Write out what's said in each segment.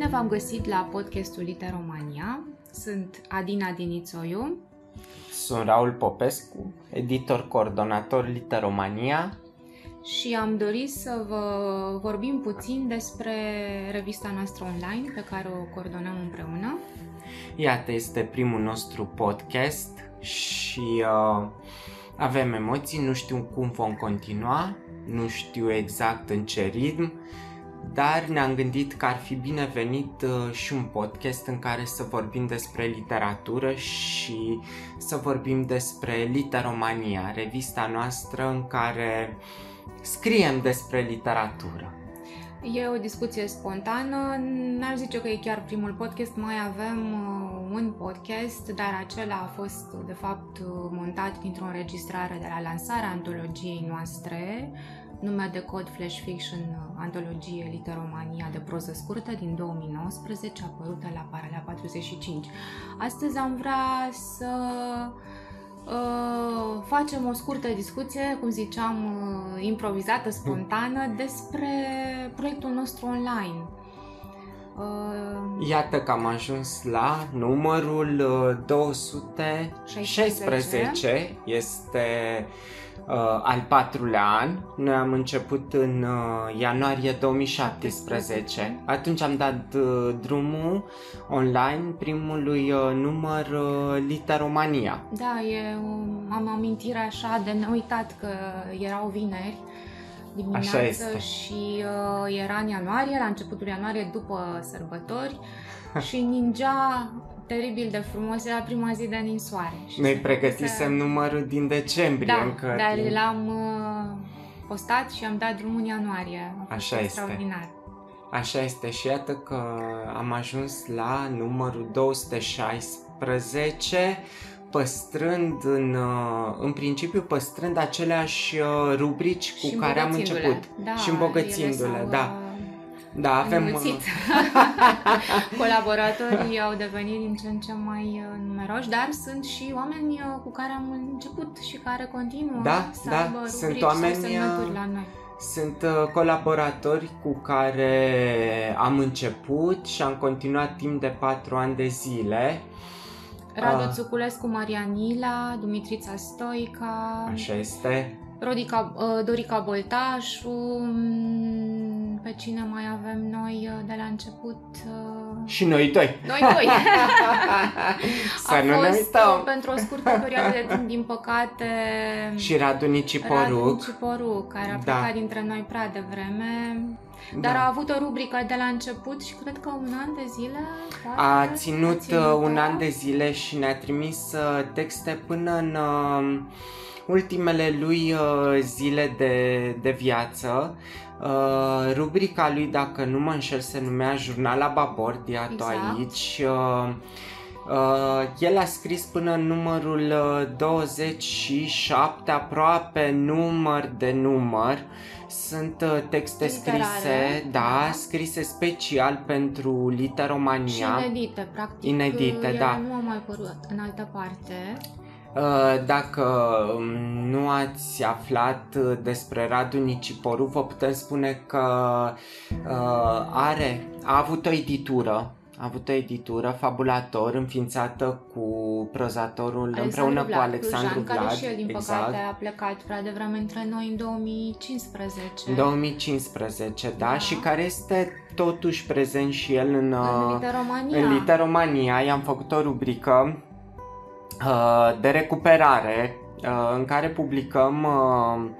Bine v-am găsit la podcastul Literomania. Sunt Adina Dinițoiu. Sunt Raul Popescu, editor coordonator Literomania. Și am dorit să vă vorbim puțin despre revista noastră online pe care o coordonăm împreună. Iată, este primul nostru podcast și uh, avem emoții, nu știu cum vom continua, nu știu exact în ce ritm, dar ne-am gândit că ar fi binevenit uh, și un podcast în care să vorbim despre literatură și să vorbim despre Literomania, revista noastră în care scriem despre literatură. E o discuție spontană, n-ar zice că e chiar primul podcast, mai avem uh, un podcast, dar acela a fost de fapt montat dintr-o înregistrare de la lansarea antologiei noastre, nume de cod Flash Fiction, antologie Literomania de proză scurtă din 2019, apărută la Paralea 45. Astăzi am vrea să uh, facem o scurtă discuție, cum ziceam, uh, improvizată, spontană, despre proiectul nostru online. Uh, Iată că am ajuns la numărul 216. 16. Este uh, al patrulea an. Noi am început în uh, ianuarie 2017. Atunci am dat uh, drumul online primului uh, număr uh, Literomania. Da, e, am amintire așa de neuitat că erau vineri dimineață Așa este. și uh, era în ianuarie, la începutul ianuarie după sărbători și ningea teribil de frumos, era prima zi de ninsoare. Și Noi se pregătisem făcuse- numărul din decembrie Da, încă. dar din- l-am uh, postat și am dat drumul în ianuarie. A fost Așa este. extraordinar. Așa este și iată că am ajuns la numărul 216 păstrând în, uh, în principiu păstrând aceleași uh, rubrici cu Și care am îmbogățindu-le. început Da, și îmbogățindu-le, ele s-au, da. Uh, Da, avem înmulțit. Colaboratorii au devenit din ce în ce mai uh, numeroși, dar sunt și oameni uh, cu care am început și care continuă Da, să da, aibă sunt rubrici oameni, sau semnături uh, la noi. Sunt uh, colaboratori cu care am început și am continuat timp de patru ani de zile. Radu Ah. Țuculescu, Maria Nila, Dumitrița Stoica, Așa este. Rodica, uh, Dorica Boltașu, mm, pe cine mai avem noi uh, de la început? uh, Și noi doi. Noi doi! Să A nu ne fost uităm. uh, pentru o scurtă perioadă de timp, din păcate, Și Radu Radu Niciporuc. Niciporuc, care a Da. plecat dintre noi prea devreme, dar Da. a avut o rubrică de la început și cred că un an de zile. poate, A ținut uh, un da? an de zile și ne-a trimis uh, texte până în uh, ultimele lui uh, zile de, de viață. Uh, rubrica lui, dacă nu mă înșel, se numea Jurnala Babord, iată Exact. aici. Uh, uh, el a scris până în numărul uh, 27, aproape număr de număr. Sunt uh, texte Literare, scrise, da, da. scrise special pentru Și Literomania. inedite, practic. Inedite, ele da. nu au mai apărut în altă parte. Uh, Dacă um, nu ați aflat uh, despre Radu Niciporu, vă putem spune că uh, are, a avut o editură, a avut o editură, Fabulator, înființată cu prozatorul împreună cu Alexandru Clujan, Vlad. care și el, din exact. păcate, a plecat prea devreme între noi în 2015. În 2015, da, Da. și care este totuși prezent și el în, În uh, Literomania. În Literomania i-am făcut o rubrică uh, de recuperare uh, în care publicăm uh,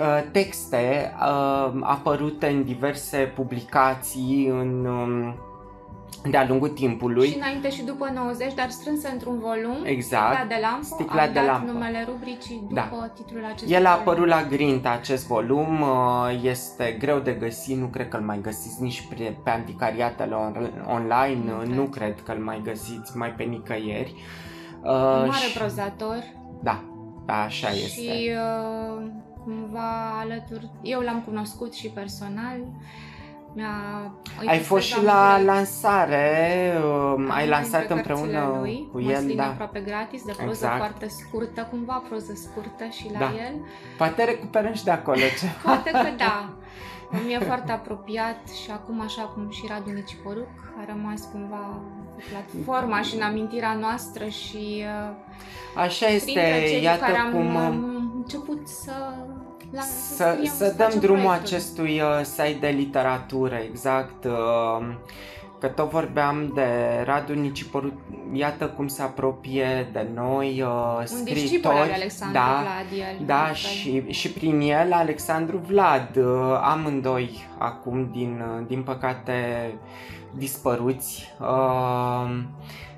uh, texte uh, apărute în diverse publicații în, um, de-a lungul timpului. Și înainte și după 90, dar strânse într-un volum. Exact. Sticla de lampă. Sticla am de dat lampă. numele rubricii după Da. titlul acestui El a volum. apărut la Grinta acest volum, uh, este greu de găsit, nu cred că îl mai găsiți nici pe, pe anticariatele on- online, Nu uh, cred. nu cred că îl mai găsiți mai pe nicăieri. Uh, Un mare și- prozator. Da, da, așa și este. uh, cumva alături, eu l-am cunoscut și personal, Mi-a, ai fost și la lansare, um, ai lansat împreună lui, cu el, da. aproape gratis, de proză exact. foarte scurtă, cumva proză scurtă și la da. el. Poate recuperăm și de acolo ceva. Poate că da. Mi-e foarte apropiat și acum, așa cum și Radu Niciporuc, a rămas cumva platforma și în amintirea noastră și uh, Așa este, iată care cum... Am început să la, să, să, scriem, să, să dăm drumul proiectul. acestui uh, site de literatură, exact. Uh, că tot vorbeam de Radu Niciporu, iată cum se apropie de noi, uh, scriitori. Alexandru da, Vlad, el, da și, și prin el Alexandru Vlad, uh, amândoi acum din, uh, din păcate dispăruți. Uh,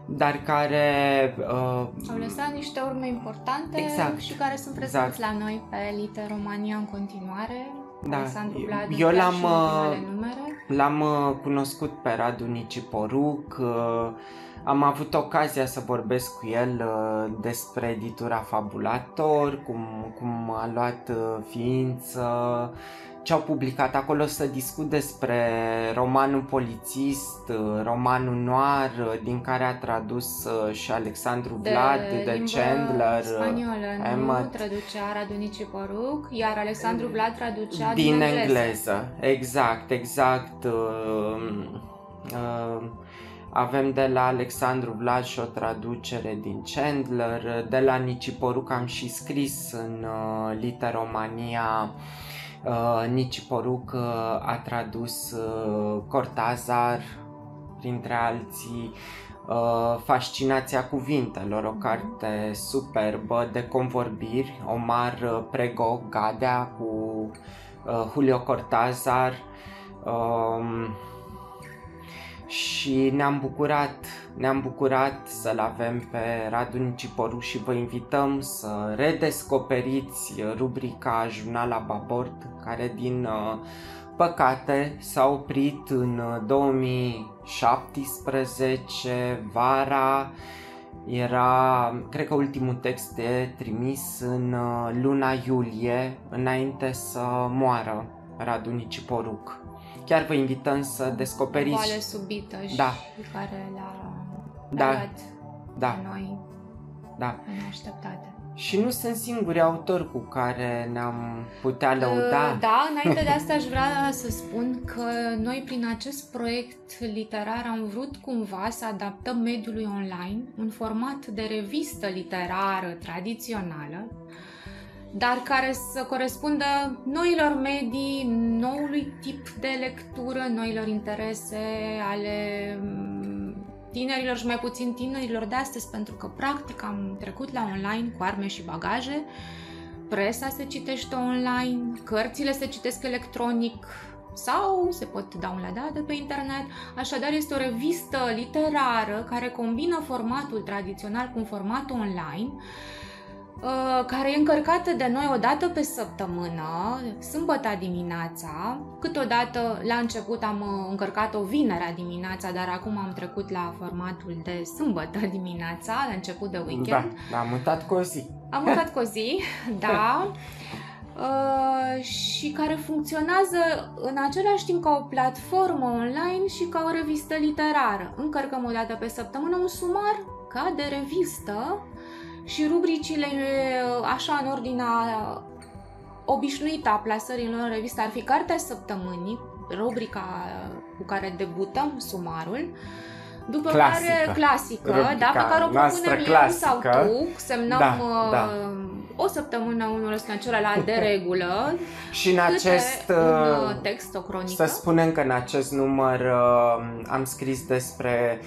dar care... Uh, Au lăsat niște urme importante exact, și care sunt prezenți exact. la noi pe Elite România în continuare. Da, Alexandru Vlad, eu l-am, uh, l-am uh, cunoscut pe Radu Niciporuc, uh, am avut ocazia să vorbesc cu el despre editura Fabulator, cum, cum a luat ființă, ce au publicat acolo să discut despre romanul polițist, romanul noir, din care a tradus uh, și Alexandru de Vlad, de Chandler. spaniolă, Emmet. nu traducea Radunici Poruc, iar Alexandru Vlad traducea din, din engleză. engleză. Exact, exact. Uh, uh, avem de la Alexandru Vlad și o traducere din Chandler, de la Niciporuc am și scris în uh, Literomania Uh, Nici Poruc uh, a tradus uh, Cortazar, printre alții, uh, Fascinația cuvintelor, o carte superbă de convorbiri, Omar uh, Prego Gadea cu uh, Julio Cortazar. Uh, și ne-am bucurat, ne-am bucurat să-l avem pe Radu Niciporu și vă invităm să redescoperiți rubrica Jurnala Babord, care din uh, păcate s-a oprit în 2017, vara, era, cred că ultimul text e trimis în uh, luna iulie, înainte să moară Radu Niciporuc chiar vă invităm să descoperiți... Boală subită și da. care l-a da. da. noi da. neașteptate. Și nu sunt singuri autori cu care ne-am putea lăuda. Uh, da, înainte de asta aș vrea să spun că noi prin acest proiect literar am vrut cumva să adaptăm mediului online un format de revistă literară tradițională dar care să corespundă noilor medii, noului tip de lectură, noilor interese ale mm, tinerilor și mai puțin tinerilor de astăzi, pentru că practic am trecut la online cu arme și bagaje, presa se citește online, cărțile se citesc electronic sau se pot downloada de pe internet. Așadar, este o revistă literară care combină formatul tradițional cu formatul online Uh, care e încărcată de noi o dată pe săptămână, sâmbătă dimineața. Câteodată, la început am uh, încărcat-o vinerea dimineața, dar acum am trecut la formatul de sâmbătă dimineața, la început de weekend. Da, da am mutat cu o zi. Am mutat cu o zi, da. Uh, și care funcționează în același timp ca o platformă online și ca o revistă literară. Încărcăm o dată pe săptămână un sumar ca de revistă și rubricile așa în ordinea obișnuită a plasărilor în revistă ar fi Cartea Săptămânii, rubrica cu care debutăm sumarul, după clasică. care clasică, da, pe care o propunem eu sau tu, semnăm da, uh, da. o săptămână unul ăsta celălalt de regulă. și în acest un uh, text, o cronică. Să spunem că în acest număr uh, am scris despre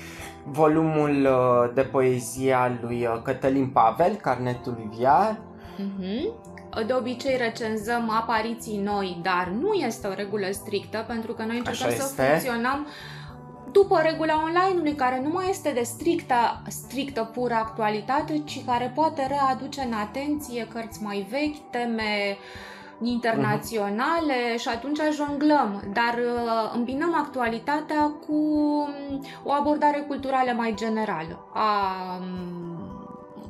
volumul uh, de poezie al lui uh, Cătălin Pavel, Carnetul Viar. Mm-hmm. De obicei recenzăm apariții noi, dar nu este o regulă strictă, pentru că noi încercăm să funcționăm după regula online-ului, care nu mai este de strictă, strictă pură actualitate, ci care poate readuce în atenție cărți mai vechi, teme uh, internaționale uh-huh. și atunci jonglăm, dar uh, îmbinăm actualitatea cu um, o abordare culturală mai generală a um,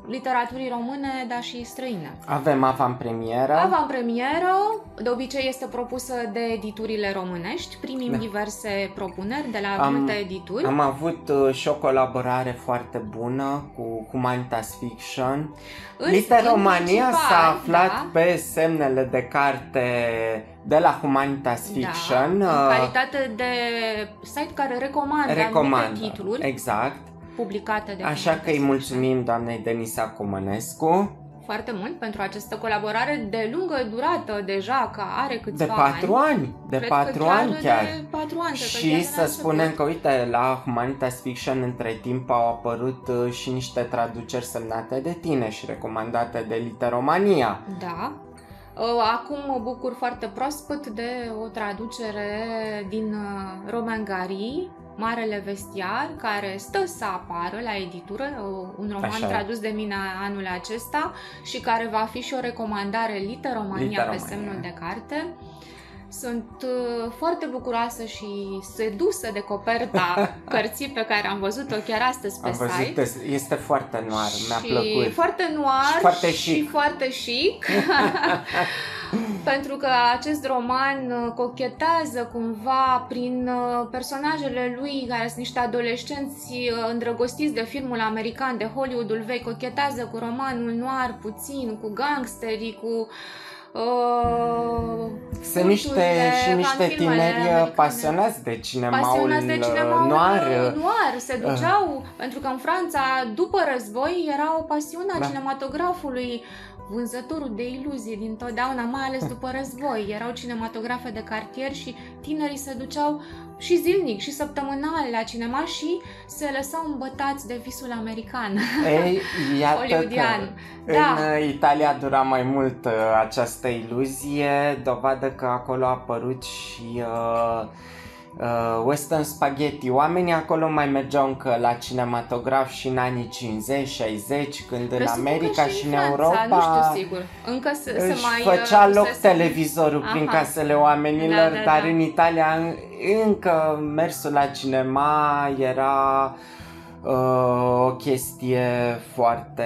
literaturii române, dar și străine. Avem avantpremieră. Avantpremieră, de obicei este propusă de editurile românești. Primim Da. diverse propuneri de la Am- multe edituri. Am avut uh, și o colaborare foarte bună cu Humanitas Fiction. În- Literomania în s-a principal, aflat da, pe semnele de carte de la Humanitas Fiction. Da, în uh, calitate de site care recomandă, recomandă. anumite titluri Exact. Publicate de Așa Humanitas că îi Fiction. mulțumim doamnei Denisa Comănescu foarte mult pentru această colaborare de lungă durată deja, că are câțiva de patru ani. ani. De Cred patru că chiar ani chiar. De patru ani, cred că chiar Și de la să început. spunem că, uite, la Humanitas Fiction între timp au apărut uh, și niște traduceri semnate de tine și recomandate de Literomania. Da. Uh, Acum mă bucur foarte proaspăt de o traducere din uh, Roman Gary, Marele Vestiar, care stă să apară la editură, uh, un roman Așa e. tradus de mine anul acesta și care va fi și o recomandare Literomania, Literomania. pe semnul de carte. Sunt uh, foarte bucuroasă și sedusă de coperta cărții pe care am văzut-o chiar astăzi pe Am văzut, site. este foarte noir, mi-a și plăcut. foarte noir Și foarte și chic. foarte chic. Pentru că acest roman uh, cochetează cumva prin uh, personajele lui, care sunt niște adolescenți uh, îndrăgostiți de filmul american, de Hollywoodul vechi, cochetează cu romanul noir puțin, cu gangsterii, cu uh, Sunt niște, culturile și niște ca în filmele tineri uh, americane pasionați de cinemaul, pasionați de cinemaul noir. noir, noir. Se duceau, pentru că în Franța, după război, era o pasiune a Da. cinematografului. Vânzătorul de iluzii din totdeauna, mai ales după război. Erau cinematografe de cartier și tinerii se duceau și zilnic și săptămânal la cinema și se lăsau îmbătați de visul american. Ei, iată că Hollywoodian. în Da. uh, Italia dura mai mult uh, această iluzie, dovadă că acolo a apărut și uh, uh, Western Spaghetti. Oamenii acolo mai mergeau încă la cinematograf și în anii 50-60, când în Presupun că America și, în Franța, Europa Nu știu sigur. Încă se, se își mai... făcea uh, loc se- se- televizorul prin Aha. casele oamenilor, Da, da, dar da. în Italia în- încă mersul la cinema era uh, o chestie foarte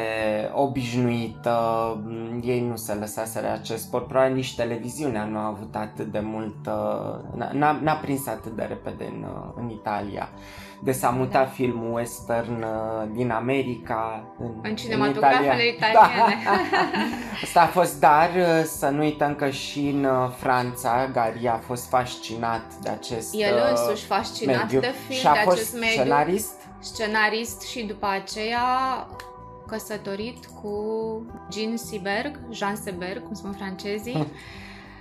obișnuită. Mm, Ei nu se lăsaseră acest sport. Probabil nici televiziunea nu a avut atât de mult, uh, n-a- n-a, n-a prins atât de repede în, uh, în Italia. De s-a mutat Da. filmul western uh, din America în, În cinematografele Italia. italiene. Da. Asta a fost, dar uh, să nu uităm că și în uh, Franța Gary a fost fascinat de acest El uh, însuși fascinat mediu de film, și a de fost acest mediu, scenarist. Scenarist și după aceea căsătorit cu Jean Seberg, Jean Seberg, cum spun francezii,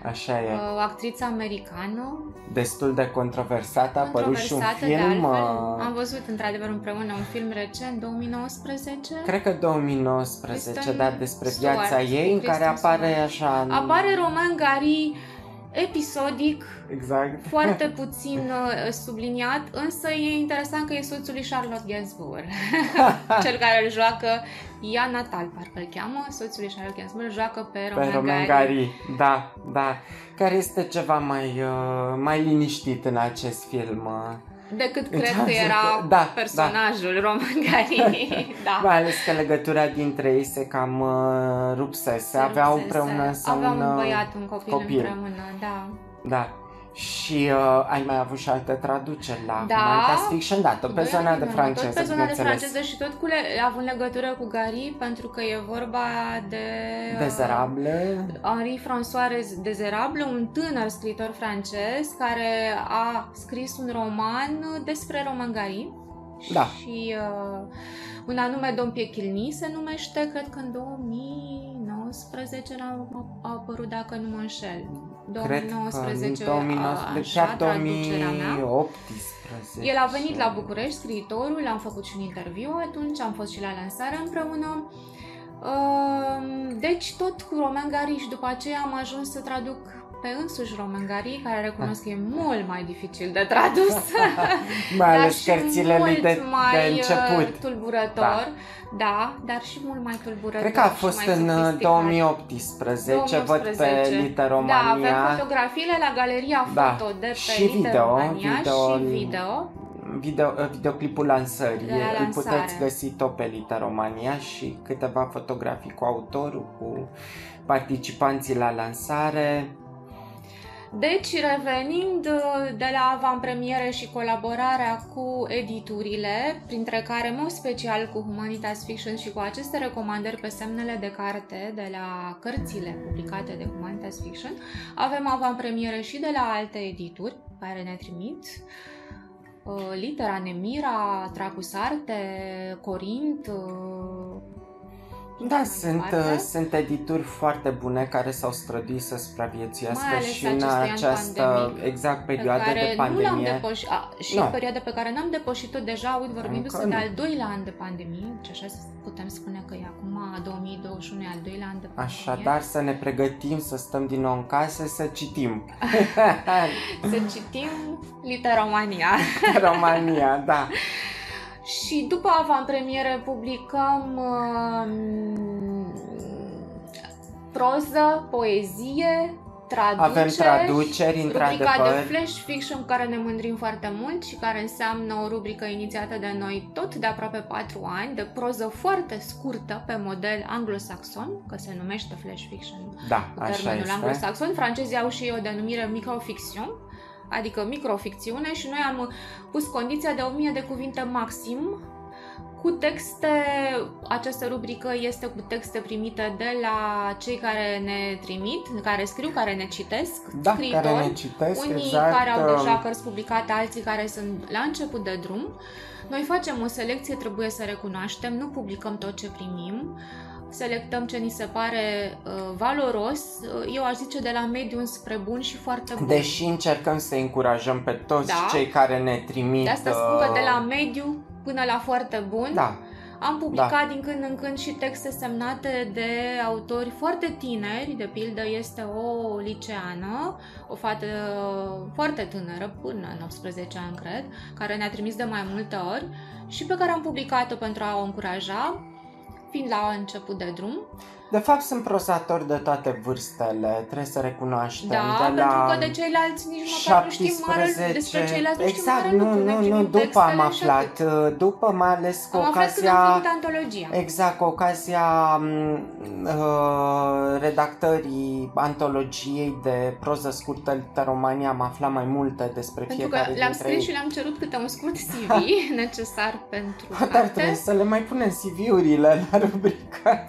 Așa e. o actriță americană, Destul de controversat. A apărut și un controversată de film, altfel. uh, Am văzut într-adevăr împreună un film recent, 2019. cred că 2019, Kristen da, despre Stewart, viața ei, în Kristen care apare Stewart. așa... în- Apare Roman Gary episodic, Exact. foarte puțin uh, subliniat, însă e interesant că e soțul lui Charlotte Gainsbourg, cel care îl joacă Ian Natal, parcă îl cheamă, soțul lui Charlotte Gainsbourg îl joacă pe Pe Roman, Roman Gary. Gary, da, da. Care este ceva mai, uh, mai liniștit în acest film. uh. Decât În cred că sensul era că- da, personajul Roman Gary. da. Mai ales că legătura dintre ei se cam uh, rupsese. Se Aveau rupsese. împreună însă Aveau un, un uh, băiat, un copil, copil. împreună, da. Da. Și uh, ai mai avut și alte traduceri la Da. Humanitas Fiction, da, tot pe Doi zona ani de în urmă, franceză, Tot pe zona de bineînțeles. franceză și tot cu le- având legătură cu Gary, pentru că e vorba de... uh, Dezerable. Henri François Dezerable, un tânăr scriitor francez care a scris un roman despre Roman Gary. Da. Și uh, un anume Dom Piechilni se numește, cred că în 2019 a, a apărut, dacă nu mă înșel. Cred că 2019, în 2019, așa, chiar traducerea mea. 2018. El a venit la București, scriitorul, am făcut și un interviu atunci, am fost și la lansare împreună. Ehm, Deci tot cu Roman Gary și după aceea am ajuns să traduc pe însuși Roman Gary, care recunosc că e mult mai dificil de tradus. Mai dar ales și cărțile lui mult de, mai de început. uh, tulburător. Da. dar și mult mai tulburător. Cred că a și fost mai în uh, sofisticat. 2018, văd pe 2018. Literomania. Da, avem fotografiile la galeria Da. foto de pe Și video, Literomania video- și video. video, videoclipul lansării. De la Îl lansare. puteți găsi tot pe Literomania și câteva fotografii cu autorul, cu participanții la lansare. Deci, revenind uh, de la avantpremiere și colaborarea cu editurile, printre care, în mod special cu Humanitas Fiction și cu aceste recomandări pe semnele de carte de la cărțile publicate de Humanitas Fiction, avem avantpremiere și de la alte edituri care ne trimit. uh, Litera Nemira, Tracus Arte, Corint, uh, Da, mai sunt, departe. uh, sunt edituri foarte bune care s-au străduit să supraviețuiască Mai ales și în acestui an această pandemic, exact pe perioadă care de nu l-am pandemie. depășit, a, și Nu. perioada pe care n-am depășit-o deja, uite, vorbindu-se Încă de nu. al doilea an de pandemie, deci așa putem spune că e acum 2021, e al doilea an de pandemie. Așadar să ne pregătim să stăm din nou în casă să citim. Să citim Literomania. România, da. și după avantpremiere publicăm uh, proză, poezie, traduceri. Avem traduceri, Rubrica de într-adevăr. flash fiction cu care ne mândrim foarte mult și care înseamnă o rubrică inițiată de noi tot de aproape 4 ani, de proză foarte scurtă pe model anglosaxon, că se numește flash fiction Da, cu așa termenul este. anglosaxon. Francezii au și ei o denumire microficțiune, adică microficțiune și noi am pus condiția de 1000 de cuvinte maxim cu texte, această rubrică este cu texte primite de la cei care ne trimit, care scriu, care ne citesc, Da, scriitori, care ne citesc, unii exact. care au uh, deja cărți publicate, alții care sunt la început de drum. Noi facem o selecție, trebuie să recunoaștem, nu publicăm tot ce primim, selectăm ce ni se pare uh, valoros, uh, eu aș zice de la mediu spre bun și foarte bun. Deși încercăm să încurajăm pe toți Da. cei care ne trimit... de asta spun că uh, de la mediu până la foarte bun. Da, Am publicat din când în când și texte semnate de autori foarte tineri, de pildă este o liceană, o fată foarte tânără, până în 18 ani cred, care ne-a trimis de mai multe ori și pe care am publicat-o pentru a o încuraja, fiind la început de drum. De fapt sunt prozatori de toate vârstele, trebuie să recunoaștem. Da, de pentru la că de ceilalți nici măcar nu știm mare, 17, despre ceilalți nu știm exact, mare nu, lucru, ne nu, primim nu, după am textele și aflat, atât. uh, după mai ales cu Am aflat când am ocazia... făcut antologia. Exact, cu ocazia m, uh, redactării antologiei de proză scurtă Literomania am aflat mai multe despre Pentru că fiecare le-am dintre scris ei. și le-am cerut câte un scurt CV necesar pentru Dar trebuie carte. să le mai punem CV-urile la rubrică.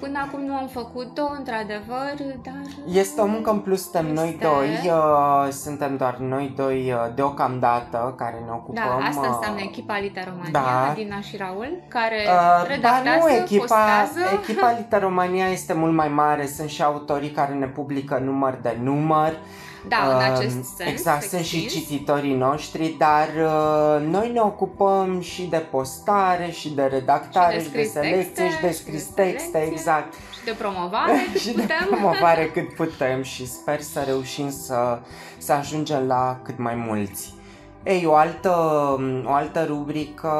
Până acum nu am făcut-o, într-adevăr, dar... Este o muncă în plus, suntem noi Este. doi, uh, suntem doar noi doi uh, deocamdată care ne ocupăm. Da, asta uh, înseamnă echipa Literomania, da. Adina și Raul, care Uh, redactează, dar nu, echipa, postează. echipa Literomania este mult mai mare, sunt și autorii care ne publică număr de număr. Da, în Uh, acest sens. Exact, sunt și extins. cititorii noștri, dar uh, noi ne ocupăm și de postare, și de redactare, Și și de de, scris selecție, texte, și de și de scris texte, selecție. exact. Și de promovare, cât și de putem. promovare cât putem și sper să reușim să, să ajungem la cât mai mulți. Ei, o altă, o altă rubrică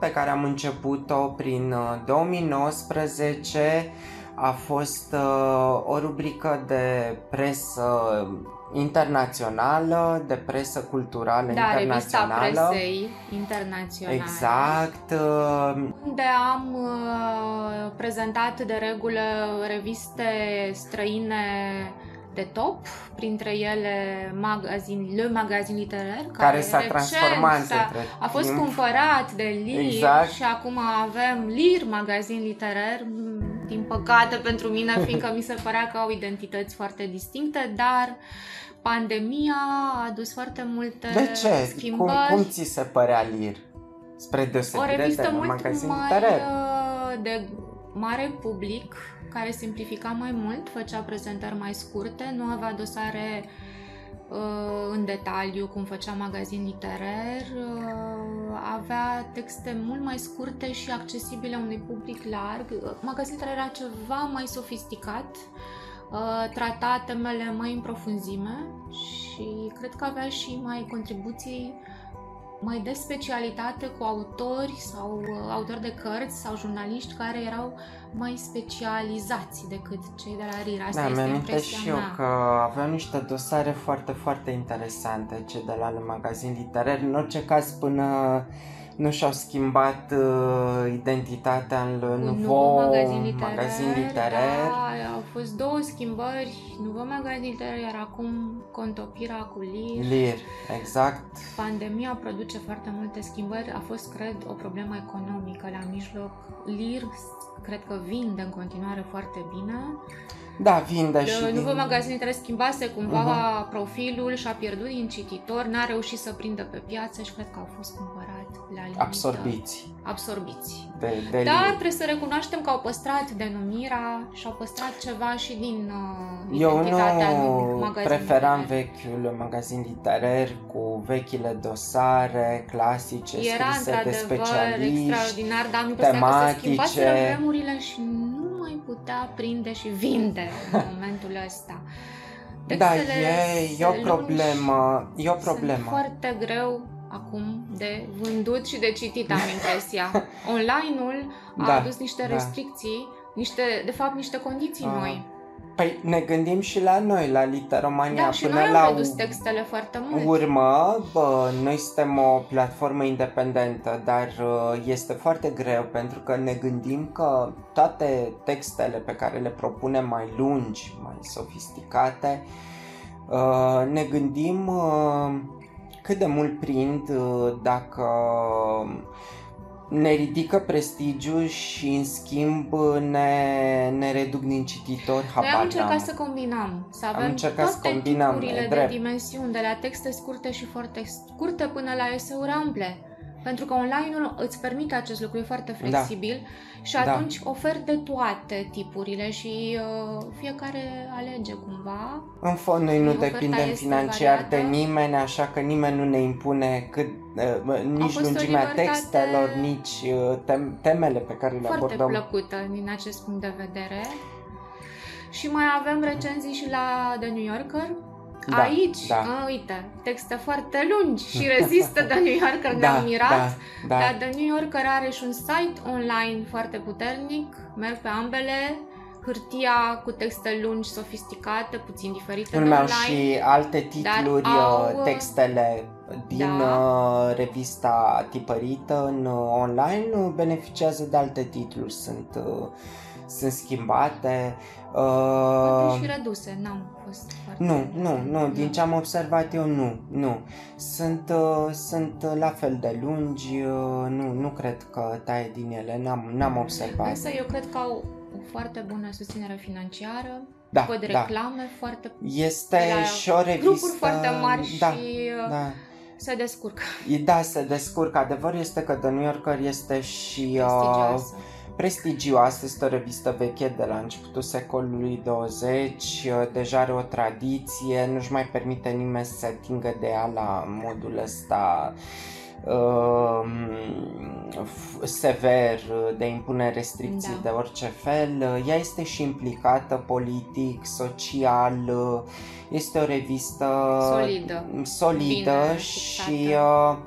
pe care am început-o prin uh, 2019 a fost uh, o rubrică de presă internațională, de presă culturală Da, revista internațională. presei internaționale. Exact. uh, Unde am uh, prezentat de regulă reviste străine de top, printre ele magazin, Le Magazin Literar, care s-a recent transformat s-a- între A fost timp. cumpărat de Lir Exact. și acum avem Lir Magazin Literar, mm, din păcate pentru mine, fiindcă mi se părea că au identități foarte distincte, dar pandemia a adus foarte multe De ce? Cum, schimbări. cum ți se părea Lir? Spre o deosebire revistă de la mult magazin mai literar. uh, de mare public, care simplifica mai mult, făcea prezentări mai scurte, nu avea dosare uh, în detaliu cum făcea magazin literar, uh, avea texte mult mai scurte și accesibile unui public larg. Uh, Magazin literar era ceva mai sofisticat, uh, trata temele mai în profunzime și cred că avea și mai contribuții mai de specialitate cu autori sau uh, autori de cărți sau jurnaliști care erau mai specializați decât cei de la RIR. Asta da, este mi-am impresia și eu mea. că aveau niște dosare foarte, foarte interesante, cei de la Le Magazin Literar. În orice caz, până nu și-au schimbat uh, identitatea în Un Nouveau magazin literar, magazin literar. Da, au fost două schimbări, Nouveau magazin literar, iar acum contopirea cu Lir. Lir, exact. Pandemia produce foarte multe schimbări. A fost, cred, o problemă economică la mijloc. Lir, cred că vinde în continuare foarte bine. Da, vinde și De, din... Nouveau magazin literar schimbase cumva Mhm. profilul și a pierdut din cititor, n-a reușit să prindă pe piață și cred că au fost cumpărat la limită. absorbiți Absorbiți. de, de Dar Lir. trebuie să recunoaștem că au păstrat denumirea și au păstrat ceva și din uh, Eu identitatea nu magazinului. preferam vechiul magazin literar cu vechile dosare clasice Era scrise de într-adevăr specialiști. extraordinar, dar mi se că se tematice. schimbaseră vremurile și nu mai putea prinde și vinde în momentul ăsta. Da, Textele e, e o lungi problemă, e o Sunt problemă. foarte greu acum de vândut și de citit, am impresia. Online-ul a Da, adus niște da. restricții, niște, de fapt niște condiții Ah, noi. Păi ne gândim și la noi, la Literomania, Da, și până noi am la redus textele foarte mult. urmă, bă, noi suntem o platformă independentă, dar uh, este foarte greu pentru că ne gândim că toate textele pe care le propunem mai lungi, mai sofisticate, uh, ne gândim uh, cât de mult prind uh, dacă ne ridică prestigiul și în schimb ne, ne reduc din cititori Noi am habar încercat n-am. să combinăm, să avem încercat să toate combinăm, tipurile e de drept. dimensiuni, de la texte scurte și foarte scurte până la eseuri ample. Pentru că online-ul îți permite acest lucru, e foarte flexibil și Da. atunci oferi de toate tipurile și uh, fiecare alege cumva. În fond, noi nu Oferta depindem este financiar de variată. nimeni, așa că nimeni nu ne impune cât, uh, nici fost o lungimea libertate textelor, nici uh, tem- temele pe care le Foarte abordăm. plăcută din acest punct de vedere. Și mai avem recenzii și la The New Yorker. Da, Aici, da. a, uite, texte foarte lungi și rezistă The New Yorker, Da, ne-am mirat. da, da. Dar The New Yorker are și un site online foarte puternic, merg pe ambele, hârtia cu texte lungi, sofisticate, puțin diferite de Urmeau online. și alte titluri, au, uh, textele din da. uh, revista tipărită în uh, online uh, beneficiază de alte titluri, sunt, uh, sunt schimbate. Poate Uh, și reduse, n-am fost foarte... Nu, nu, nu, din ce am observat eu, nu, nu. Sunt, uh, sunt uh, la fel de lungi, uh, nu, nu cred că taie din ele, n-am, n-am observat. Însă eu cred că au o foarte bună susținere financiară, Da, văd da. reclame foarte... Este la și o revistă... grupuri foarte mari da, și uh, da. se descurcă. E- Da, se descurcă. Adevărul este că The New Yorker este și uh, Prestigioasă. prestigioasă, este o revistă veche de la începutul secolului 20, uh, deja are o tradiție, nu-și mai permite nimeni să se atingă de ea la modul ăsta uh, f- sever uh, de impune restricții Da. de orice fel. Uh, Ea este și implicată politic, social, uh, este o revistă Solidă. solidă Bine și fixată.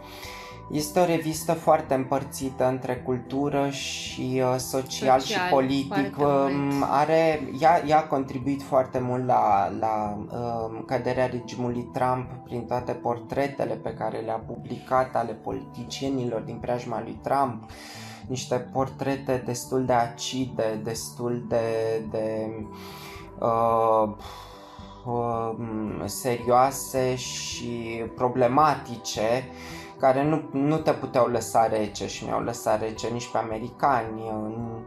Uh, este o revistă foarte împărțită între cultură și uh, social, și Social, politic. foarte Um, mult. are, ea, ea a contribuit foarte mult la, la um, căderea regimului Trump prin toate portretele pe care le-a publicat ale politicienilor din preajma lui Trump. Niște portrete destul de acide, destul de, de uh, um, serioase și problematice care nu, nu te puteau lăsa rece și mi-au lăsat rece nici pe americani. În-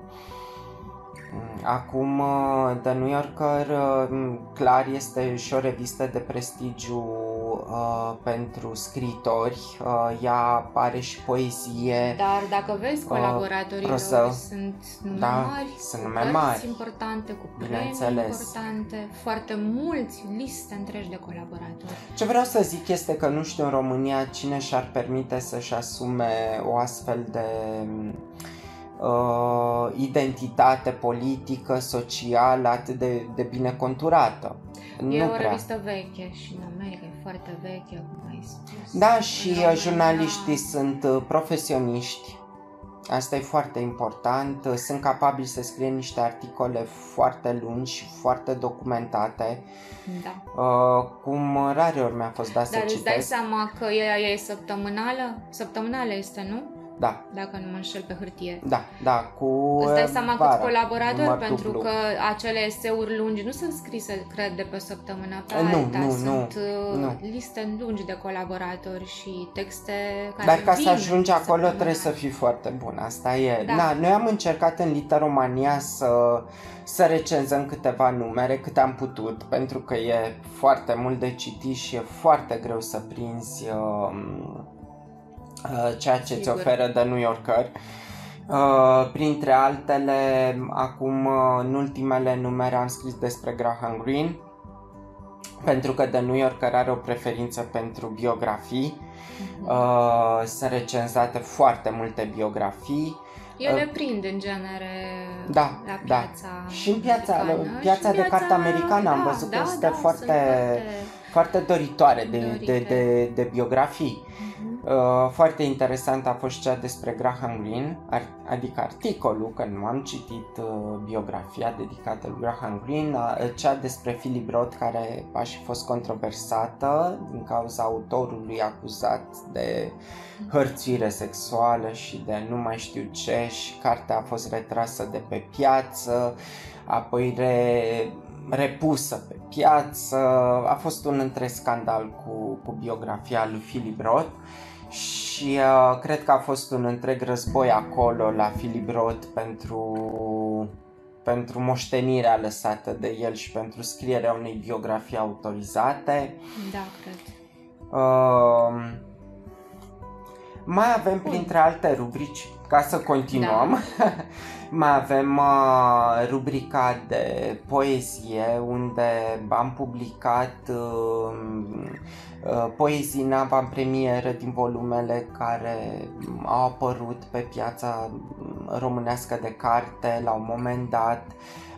Acum, uh, The New Yorker, uh, clar, este și o revistă de prestigiu uh, pentru scriitori. Uh, ea are și poezie. Dar dacă vezi colaboratorii prosă. lor, sunt nume Da, mari, sunt cu nume cărți mari. importante, cu premii Bineînțeles. importante, foarte mulți, liste întregi de colaboratori. Ce vreau să zic este că nu știu în România cine și-ar permite să-și asume o astfel de uh, identitate politică, socială atât de, de bine conturată. E nu o prea. revistă veche și în America e foarte veche, cum ai spus. Da, și În uh, România- jurnaliștii sunt uh, profesioniști. Asta e foarte important. Uh, Sunt capabili să scrie niște articole foarte lungi și foarte documentate, Da. uh, cum rare ori mi-a fost dat Dar să îți dai citesc. seama că ea e săptămânală? Săptămânală este, nu? Da, Dacă nu mă înșel pe hârtie. da, da, cu Îți dai uh, seama vara, câți colaboratori, număr pentru dublu. că acele eseuri lungi nu sunt scrise, cred, de pe o săptămână pe Nu, alta. nu, sunt nu, uh, nu. liste lungi de colaboratori și texte care Dar ca să vin ajungi acolo săptămânal. trebuie să fii foarte bun, asta e. Da. Na, noi am încercat în Literomania să, să recenzăm câteva numere cât am putut, pentru că e foarte mult de citit și e foarte greu să prinzi uh, uh, ceea ce ți Sigur. oferă The New Yorker. Uh, printre altele, acum uh, în ultimele numere am scris despre Graham Greene, pentru că The New Yorker are o preferință pentru biografii. Mhm. Uh, sunt recenzate foarte multe biografii. Ele prind în genere Da, la da. piața Și în piața- americană. piața Și de în carte americană am văzut că da, este da, foarte- sunt foarte... Foarte doritoare de, de, Dorite. de, de biografii. Mhm. Uh, foarte interesant a fost cea despre Graham Greene, ar, adică articolul, că nu am citit uh, biografia dedicată lui Graham Greene, uh, cea despre Philip Roth, care a și fost controversată din cauza autorului acuzat de hărțuire sexuală și de nu mai știu ce și cartea a fost retrasă de pe piață, apoi re, repusă pe piață, a fost un întreg scandal cu, cu biografia lui Philip Roth și uh, cred că a fost un întreg război acolo la Philip Roth pentru, pentru moștenirea lăsată de el și pentru scrierea unei biografii autorizate. Da, cred. Uh, mai avem Bun. printre alte rubrici, ca să continuăm, mai avem uh, rubrica de poezie unde am publicat uh, uh, poezii în avantpremieră din volumele care au apărut pe piața românească de carte la un moment dat.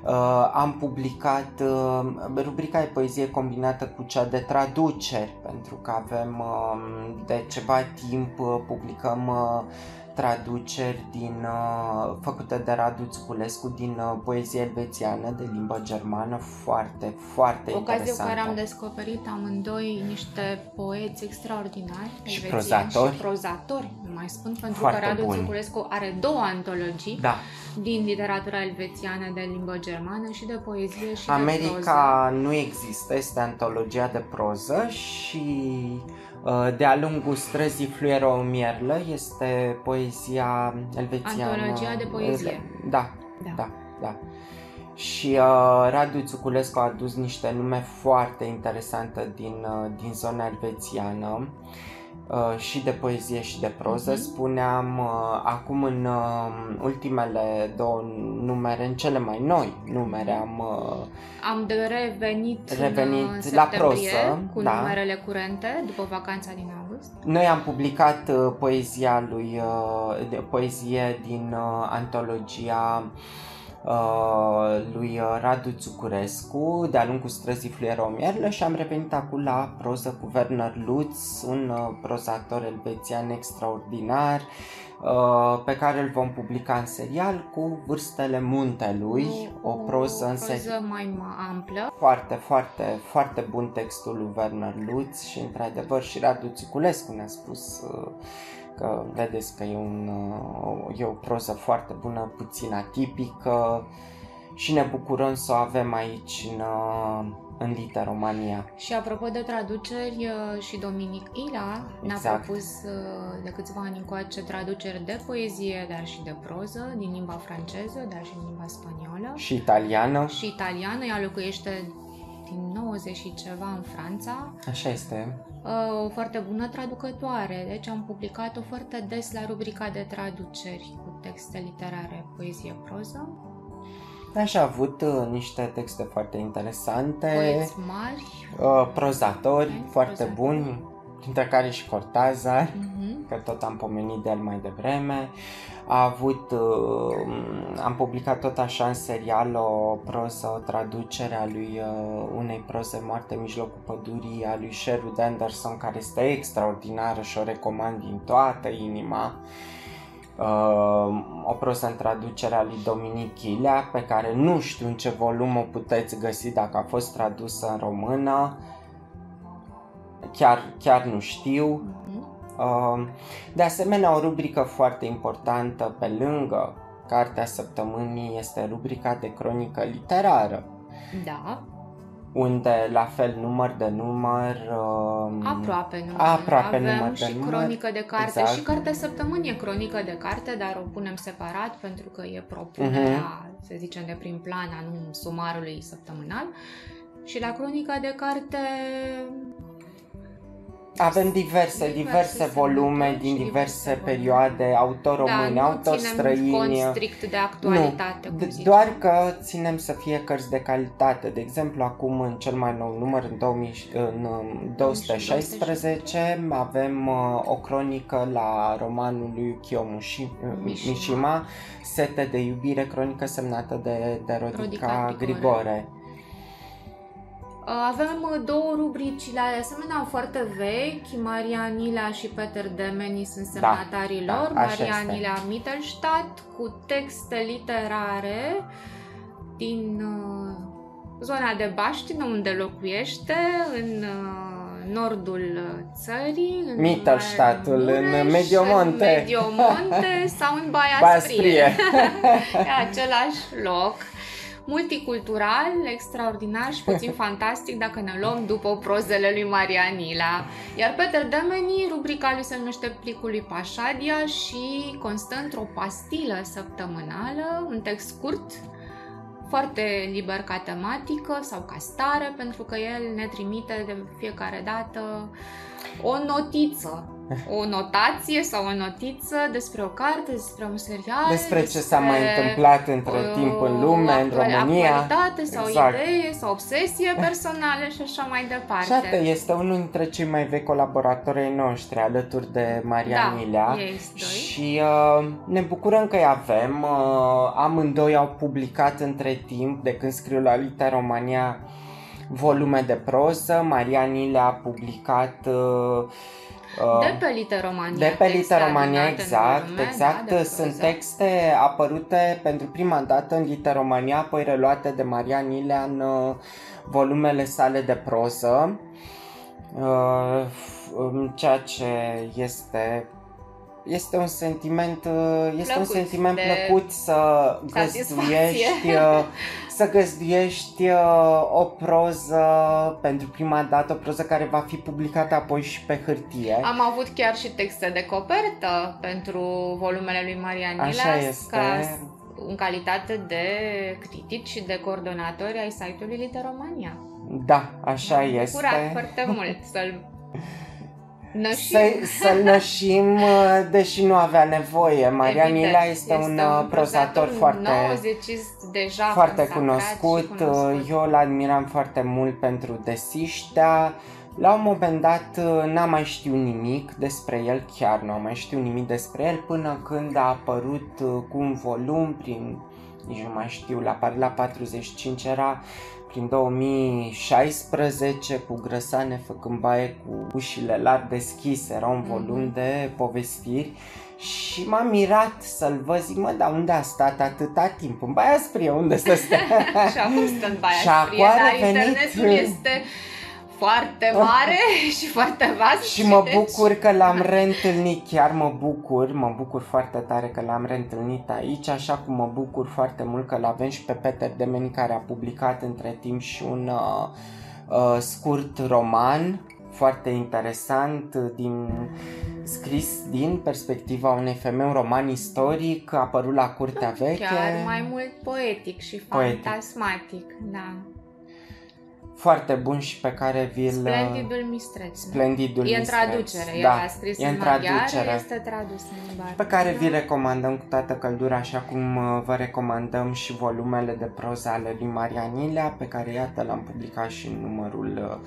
Uh, am publicat uh, rubrica de poezie combinată cu cea de traduceri, pentru că avem uh, de ceva timp uh, publicăm uh, traduceri din, uh, făcute de Radu Țuculescu din uh, poezie elvețiană de limbă germană, foarte, foarte Ocazie cu interesantă. care am descoperit amândoi niște poeți extraordinari Și elvețieni prozatori. și prozatori, nu mai spun, pentru Foarte că Radu buni. Țuculescu are două antologii Da, din literatura elvețiană de limbă germană și de poezie și de proză. America nu există, este antologia de proză și uh, de-a lungul străzii Fluiero Mierlă este poezia elvețiană. Antologia de poezie. Da, Da. da, da. Și uh, Radu Țuculescu a adus niște nume foarte interesante din, uh, din zona elvețiană uh, și de poezie și de proză. Mhm. Spuneam uh, acum în uh, ultimele două numere, în cele mai noi numere, am uh, Am de revenit, Revenit în la septembrie proză, cu da. numerele curente după vacanța din august. Noi am publicat uh, poezia lui, uh, de, poezie din uh, antologia uh, lui uh, Radu Țucurescu, de-a lungul străzii Fluiero Mierlă și am revenit acum la proză cu Werner Lutz, un uh, prozator elvețian extraordinar, uh, pe care îl vom publica în serial cu Vârstele Muntelui, o proză în serial. proză mai ma- amplă. Foarte, foarte, foarte bun textul lui Werner Lutz și într-adevăr și Radu Țiculescu ne-a spus uh, că vedeți că e, un, uh, e o proză foarte bună, puțin atipică și ne bucurăm să o avem aici în, uh, în Literomania. Și apropo de traduceri, uh, și Dominic Ila ne-a Exact. propus uh, de câțiva ani încoace traduceri de poezie, dar și de proză, din limba franceză, dar și din limba spaniolă Și italiană, și italiană. Ea locuiește din 90 și ceva în Franța. așa este. Uh, O foarte bună traducătoare, deci am publicat-o foarte des la rubrica de traduceri cu texte literare, poezie, proză. Așa aș avut uh, niște texte foarte interesante, Poeți mari. uh, prozatori Ok, foarte prozatori. buni, dintre care și Cortázar. Mhm. Că tot am pomenit de el mai devreme. A avut, uh, am publicat tot așa în serial o proză, o traducere a lui uh, unei proze moarte în mijlocul pădurii a lui Sherwood Anderson, care este extraordinară și o recomand din toată inima. Uh, o proză în traducere a lui Dominic Chilea, pe care nu știu în ce volum o puteți găsi dacă a fost tradusă în română. Chiar, chiar nu știu. Uh, de asemenea, o rubrică foarte importantă pe lângă Cartea Săptămânii este rubrica de cronică literară. Da. Unde, la fel, număr de număr... Uh, Aproape număr. Aproape Avem număr și de număr. cronică de carte Exact. și cartea săptămânii e cronică de carte, dar o punem separat pentru că e propunerea, Mhm. să zicem, de prin plan a nu sumarului săptămânal. Și la cronica de carte Avem diverse, Diverse diverse volume semnături din și diverse diverse perioade, autori români, da, nu autori ținem străini. cont strict de actualitate, nu, cum d- zici. doar că ținem să fie cărți de calitate. De exemplu, acum în cel mai nou număr, în, 2000, în um, 216, avem uh, o cronică la romanul lui Kyo Mushi, Mishima. Mishima, Sete de iubire, cronică semnată de, de Rodica, Rodica Grigore. Grigore. Avem uh, două rubrici, la asemenea foarte vechi, Maria Nilea și Peter Demeni sunt semnatarii da, lor, așa Maria este. Nilea Mittelstadt cu texte literare din uh, zona de Baștină unde locuiește, în uh, nordul uh, țării, în Mittelstadtul, Mureș, în Mediomonte. în Mediomonte sau în Baia, Baia Sprie. Sprie. e același loc multicultural, extraordinar și puțin fantastic dacă ne luăm după prozele lui Maria Nila. Iar Peter Demeni, rubrica lui se numește Plicul lui Pașadia și constă într-o pastilă săptămânală, un text scurt, foarte liber ca tematică sau ca stare, pentru că el ne trimite de fiecare dată o notiță, o notație sau o notiță despre o carte, despre un serial, Despre ce s-a mai întâmplat între o timp în lume, în actual- România. Actualitate sau Exact. idee sau obsesie personală și așa mai Și departe. asta este unul dintre cei mai vechi colaboratori ai noștri, alături de Maria Da, Nilea. ei doi. Și uh, ne bucurăm că îi avem. Uh, amândoi au publicat între timp, de când scriu la Lita România, volume de proză. Maria Nilea a publicat... Uh, uh, De pe Literomania. de pe texte Literomania, adunate în exact, volume, exact. da, de Sunt proză. texte apărute pentru prima dată în Literomania, apoi reluate de Maria Nilea în uh, volumele sale de proză, uh, f- ceea ce este este un sentiment uh, este Plăcut, un sentiment de plăcut să satisfacție. găzduiești uh, să găzduiești uh, o proză pentru prima dată, o proză care va fi publicată apoi și pe hârtie. Am avut chiar și texte de copertă pentru volumele lui Maria Nila, Așa este. ca în calitate de critici și de coordonatori ai site-ului Literomania. Da, așa M-am este. bucurat foarte mult să-l nășim. Să, să nășim, uh, deși nu avea nevoie. Maria Evident, Nila este, un uh, prozator foarte, 90 deja foarte consacrat cunoscut. și cunoscut. Eu îl admiram foarte mult pentru desiștea. La un moment dat uh, n-am mai știut nimic despre el, chiar nu am mai știut nimic despre el, până când a apărut uh, cu un volum prin, nici nu mai știu, la, par- la 45 era prin 2016 cu grăsane făcând baie cu ușile larg deschise, era un Mhm. volum de povestiri și m-am mirat să-l văd, zic, mă, dar unde a stat atâta timp? În Baia Sprie, unde să stea? și a fost în Baia Și acum Sprie, a dar revenit- internetul este foarte mare și foarte vast și mă deci- bucur că l-am reîntâlnit, chiar mă bucur, mă bucur foarte tare că l-am reîntâlnit aici, așa cum mă bucur foarte mult că l-avem și pe Peter Demeni care a publicat între timp și un uh, uh, scurt roman foarte interesant uh, din scris din perspectiva unei femei, un roman istoric apărut la Curtea Veche. Chiar mai mult poetic și Poetic. fantasmatic, da. Foarte bun și pe care vi-l... Splendidul mistreț. Splendidul E în Mistreț. traducere, el da, a scris e în în maghiară, traducere. este tradus în limba pe care vi română. recomandăm cu toată căldura, așa cum uh, vă recomandăm și volumele de proză ale lui Maria Nilea, pe care iată l-am publicat și în numărul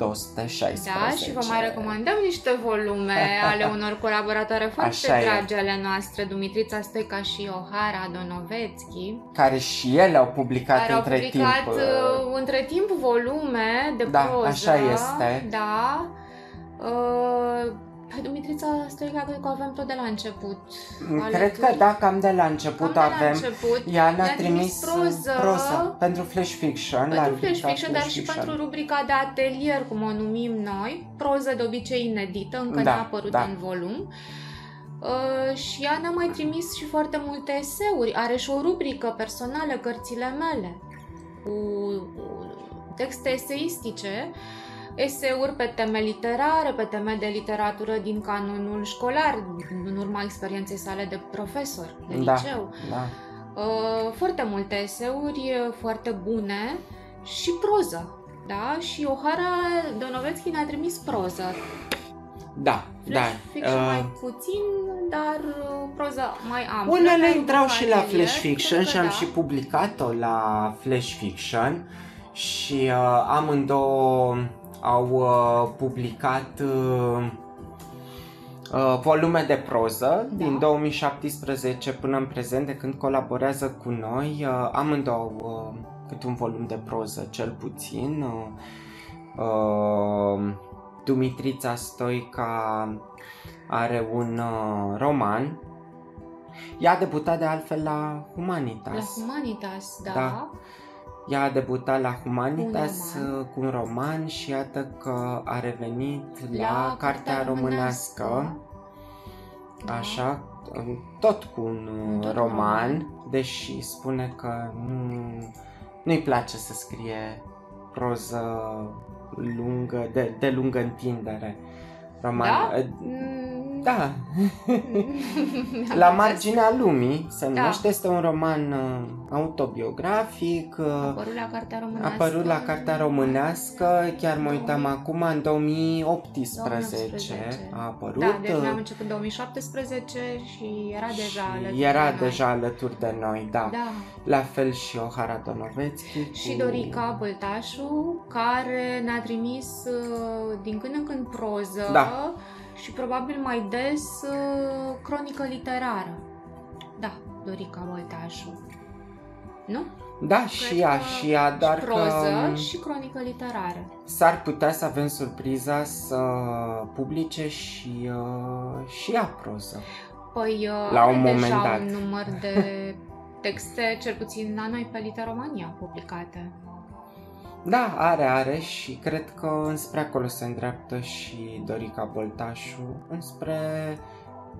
uh, 216. Da, și vă mai recomandăm niște volume ale unor colaboratoare foarte Așa e. dragi ale noastre, Dumitrița Stoica și Ohara Donovețchi, Care și ele au publicat care au între publicat timp. uh, între timp volume de Da, proză. așa este. Da. Uh, pe Dumitrița Stoica cred că o avem tot de la început. Cred alături. că da, cam de la început Cam de la avem. început. Ea ne-a Ne-a trimis trimis proză. proză pentru Flash Fiction. la Pentru Flash rubrica Fiction, dar Flash și Fiction. pentru rubrica de atelier, cum o numim noi, proză de obicei inedită, încă Da, n-a apărut da. în volum. Uh, și ea ne-a mai trimis și foarte multe eseuri. Are și o rubrică personală, cărțile mele, cu, cu texte eseistice, eseuri pe teme literare, pe teme de literatură din canonul școlar, în urma experienței sale de profesor de Da. liceu. Da. Uh, foarte multe eseuri uh, foarte bune și proză. Da? Și Ohara Donovețchi ne-a trimis proză. Da, da. Flash fiction Uh, mai puțin, dar uh, proză mai amplă. Unele Pentru intrau și la atelier, Flash Fiction cred și că am da. și publicat-o la Flash Fiction și uh, amândouă au uh, publicat uh, uh, volume de proză Da. din 2017 până în prezent de când colaborează cu noi. Uh, amândouă uh, câte un volum de proză cel puțin. Uh, uh, Dumitrița Stoica are un uh, roman. Ea a debutat de altfel la Humanitas. La Humanitas, da. Da. Ea a debutat la Humanitas Un roman. uh, cu un roman și iată că a revenit la, La Cartea Cartea Românească. Românească. Da. Așa, uh, tot cu un uh, Tot roman, roman. deși spune că nu, nu-i place să scrie proză lungă, de, de lungă întindere. Roman, Da? Uh, Mm, da, mi-am La amintesc. marginea lumii se Da. numește, este un roman uh, autobiografic, uh, A apărut la Cartea a Românească. apărut la Cartea Românească, chiar mă uitam 2000. acum, în 2018 2018. a apărut. Da, deci uh, noi am început în 2017 și era deja și alături era de noi. deja alături de noi, da. Da. La fel și Ohara Donovețchi. Și cu- Dorica Băltașu, care ne-a trimis uh, din când în când proză Da. Și probabil mai des uh, cronică literară. Da, Dorica Băltașu. Nu? Da, și Cred ea, că și ea, doar și proză că um, și cronică literară. s-ar putea să avem surpriza să publice și, uh, și ea proză. Păi uh, La un are moment deja dat. un număr de texte, cel puțin la noi pe Literomania, publicate. Da, are, are și cred că înspre acolo se îndreaptă și Dorica Boltașu, înspre,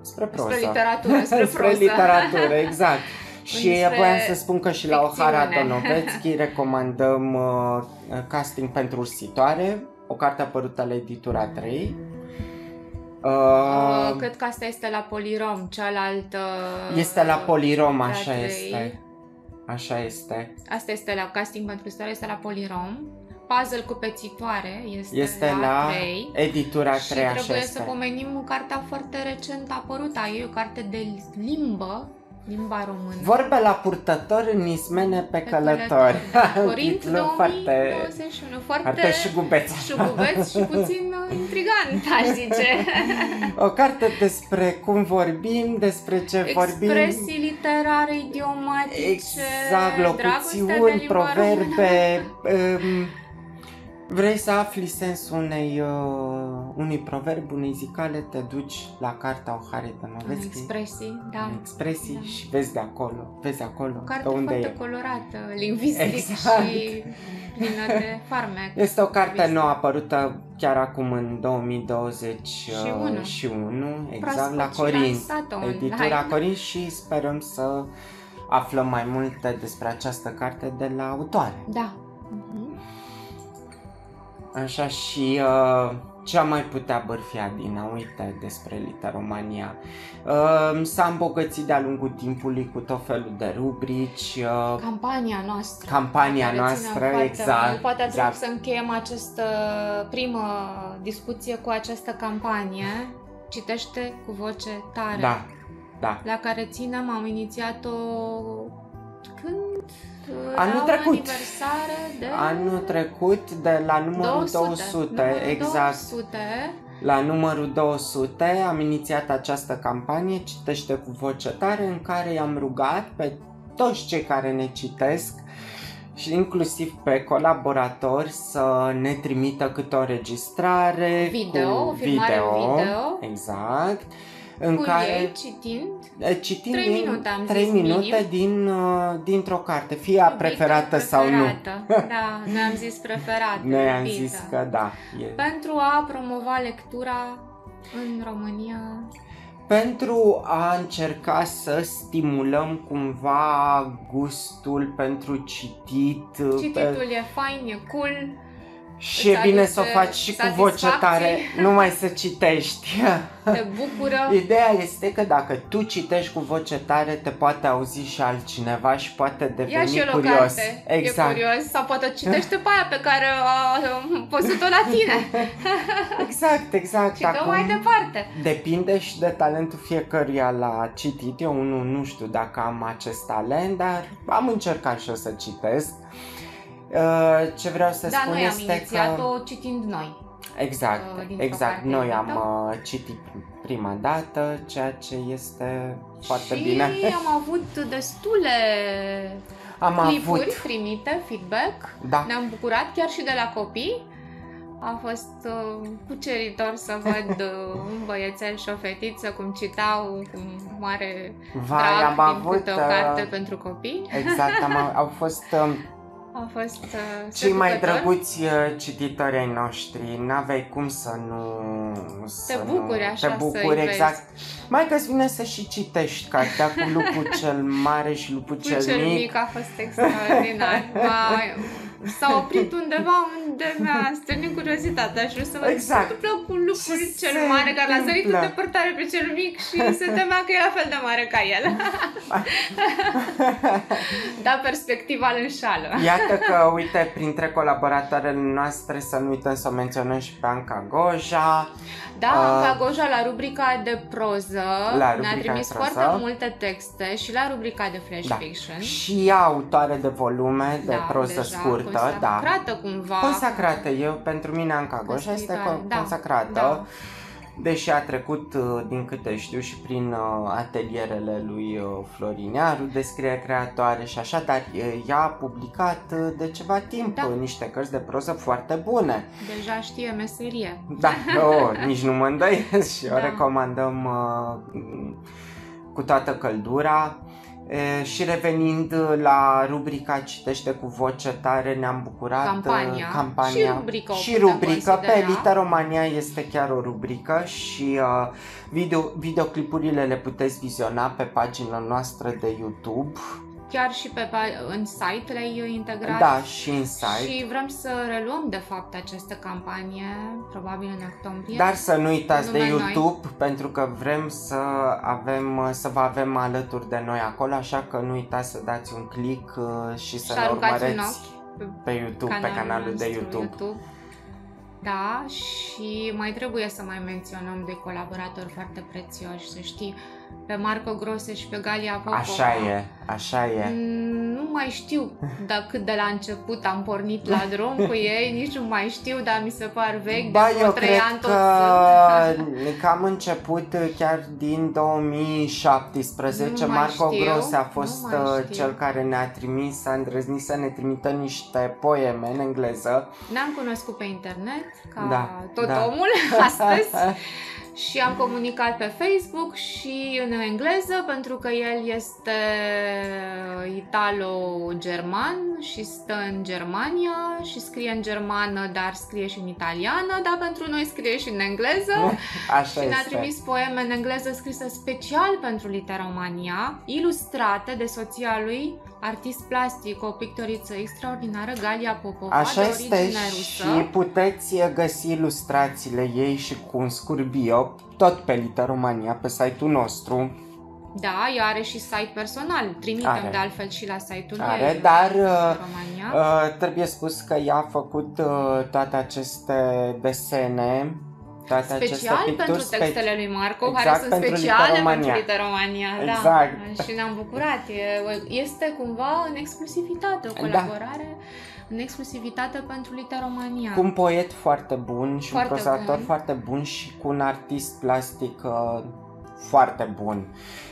spre proză. Spre literatură, spre spre proză. literatură, exact. și Înspre voiam să spun că și la Ohara ficțiune. Donovețchi recomandăm uh, casting pentru ursitoare, o carte apărută la editura 3. Uh, Uh, cred că asta este la Polirom, cealaltă... este la Polirom, la așa trei. este. Așa este. Asta este la casting pentru istorie, este la Polirom. Puzzle cu pețitoare este, Este la, la 3. editura Și 3, așa trebuie este. să pomenim cartea foarte recent apărută. E o carte de limbă, limba română. Vorbe la purtător în ismene pe, Pe călători. Da. Un Corint titlu 2021. Foarte, foarte șugubeț. șugubeț și puțin uh, intrigant, aș zice. O carte despre cum vorbim, despre ce vorbim. Expresii literare, idiomatice, Exact, dragostea de locuțiuni, limba proverbe. Um, vrei să afli sensul unei, uh, unui proverb, unei zicale, te duci la cartea Oharei română. Tănoveschi. Expresii, da. în expresii Da. și vezi de acolo, vezi acolo O carte pe unde foarte e. colorată, lingvistic Exact. și plină de farmec. Este o carte lingvistic. nouă apărută chiar acum în 2021, Și unu. și unu exact Proaspăt la și Corint, lansată online. editura Corint și sperăm să aflăm mai multe despre această carte de la autoare. Da. Mhm. Așa și uh, ce am mai putea bărfi Adina, uite despre Literomania. Uh, s-a îmbogățit de-a lungul timpului cu tot felul de rubrici, uh, Campania noastră. campania Care ținem noastră, foarte exact. mult. Poate ar trebui exact. să încheiem această primă discuție cu această campanie. Citește cu voce tare. Da, da. La care ținem, am inițiat-o când? Anul la trecut. aniversare de Anul trecut, de la numărul 200, 200 numărul exact. 200. La numărul 200 am inițiat această campanie Citește cu voce tare în care i-am rugat pe toți cei care ne citesc și inclusiv pe colaboratori să ne trimită câte o registrare Video, cu o filmare video, video. exact, în Cu care ei citind citind Trei din, minute, am trei zis, minute minim. din, uh, dintr-o carte, fie a iubita preferată sau nu. preferată. Da, noi am zis preferată. Noi am iubită. zis că da. E. Pentru a promova lectura în România. pentru a încerca să stimulăm cumva gustul pentru citit. pe- Cititul e fain, e cool. Și e îți bine aduce să o faci și cu voce satisfacții. tare, numai să citești. Te bucură. Ideea este că dacă tu citești cu voce tare, te poate auzi și altcineva și poate Ia deveni și el o curios. carte. Exact. E curios. Sau poate citește pe aia pe care a a păsut-o la tine. Exact, exact. și dă mai departe. Depinde și de talentul fiecăruia la citit. Eu nu, nu știu dacă am acest talent, dar am încercat și eu să citesc. Uh, Ce vreau să Da, spun noi am este inițiat-o că... citind noi. Exact, uh, dintr-o exact. carte Noi am edită. uh, citit prima dată, ceea ce este foarte și bine. am avut destule Am clipuri avut, primite, feedback. da, Ne-am bucurat chiar și de la copii. A fost uh, cuceritor să văd uh, un băiețel și o fetiță cum citau cu mare vai, drag am din avut... câte o carte Uh, pentru copii. exact, am, au fost um, A fost uh, cei mai seducător. drăguți uh, cititori ai noștri. N-aveai cum să nu... Să bucuri nu, așa Te să-i bucuri, vezi. exact. Mai că vine să și citești cartea cu lupul cel mare și lupul Cu cel, cel mic. mic a fost extraordinar. M-a- S-a oprit undeva unde mi-a stârnit curiozitatea și vreau să văd Exact. ce se întâmplă cu lupul Ce cel se mare care l-a sărit în întâmplă? depărtare pe cel mic și se temea că e la fel de mare ca el. da, perspectiva îl înșală. Iată că, uite, printre colaboratoarele noastre să nu uităm să o menționăm și pe Anca Goja. Da, Uh, Anca Goja la rubrica de proză La ne-a rubrica trimis de proză. foarte multe texte și la rubrica de flash Da. fiction. Și ea autoare de volume de da, proză deja scurtă, da. consacrată cumva. Consacrată, eu, pentru mine Anca Goja este scriitoare, con- da, consacrată. da. Deși a trecut, uh, din câte știu, și prin uh, atelierele lui uh, Florin Iaru, de scriere creatoare și așa, dar uh, ea a publicat uh, de ceva timp Da. uh, niște cărți de proză foarte bune. Deja știe meserie. Da, oh, nici nu mă îndoiesc și o Da. recomandăm uh, cu toată căldura. E, și revenind la rubrica Citește cu voce tare, ne-am bucurat Campania. uh, campania. Și rubrică o și putem rubrică pe considera. Litaromania este chiar o rubrică și uh, video, videoclipurile le puteți viziona pe pagina noastră de YouTube. Chiar și pe, pa- în site le-ai integrat. Da, și în site. Și vrem să reluăm, de fapt, această campanie, probabil în octombrie. Dar să nu uitați de Numai noi. YouTube pentru că vrem să avem să vă avem alături de noi acolo, așa că nu uitați să dați un click uh, și să Și ne aruncați un urmăreți ochi pe YouTube, pe canalul de nostru YouTube. Da, și mai trebuie să mai menționăm de colaboratori foarte prețioși, să știi, pe Marco Grose și pe Galia Popova. Așa e, așa e. Mm, Nu mai știu dacă cât de la început am pornit la drum cu ei, nici nu mai știu, dar mi se par vechi, Ba, de vreo eu trei cred ani tot că, sunt. că am început uh, chiar din 2017. Nu mai Marco știu, Gros a nu fost mai uh, știu. cel care ne-a trimis, a îndrăznit să ne trimită niște poeme în engleză. Ne-am cunoscut pe internet, ca Da, tot da. omul astăzi. Și am comunicat pe Facebook și în engleză pentru că el este italo-german și stă în Germania și scrie în germană, dar scrie și în italiană, dar pentru noi scrie și în engleză. Așa și ne-a este. trimis poeme în engleză scrisă special pentru Literomania, ilustrate de soția lui, artist plastic, o pictoriță extraordinară, Galia Popova, Așa de este origine și rusă. puteți găsi ilustrațiile ei și cu un scurt bio tot pe Literomania, pe site-ul nostru. Da, ea are și site personal. Trimitem Are. de altfel și la site-ul Are, ei. dar uh, România. uh, trebuie spus că ea a făcut uh, toate aceste desene toate special aceste picturi pentru spe- textele lui Marco, exact care sunt pentru speciale litoromania. pentru litoromania. Exact. Da. Și ne-am bucurat. E, este cumva în exclusivitate, o Da. Colaborare în exclusivitate pentru litoromania. Cu un poet foarte bun și Foarte un prozator bun. foarte bun și cu un artist plastic uh, foarte bun.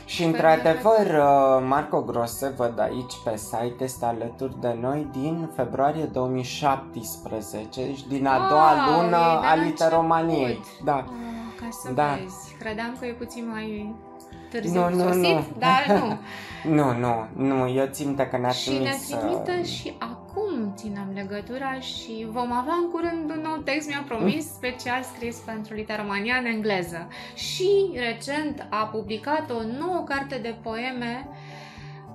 Și Pe într-adevăr, uh, Marco Grose, văd aici pe site, este alături de noi din februarie 2017, deci din a doua Wow, lună e de a la literomaniei. început. Da. Ah, ca să Da. vezi. Credeam că e puțin mai târziu Nu, nu, sosit, nu. dar nu. Nu, nu, nu, eu țin că ne-a Și ne trimis... uh, trimite și acum ținem legătura și vom avea în curând un nou text, mi-a promis, Mm. special scris pentru Literomania în engleză. Și recent a publicat o nouă carte de poeme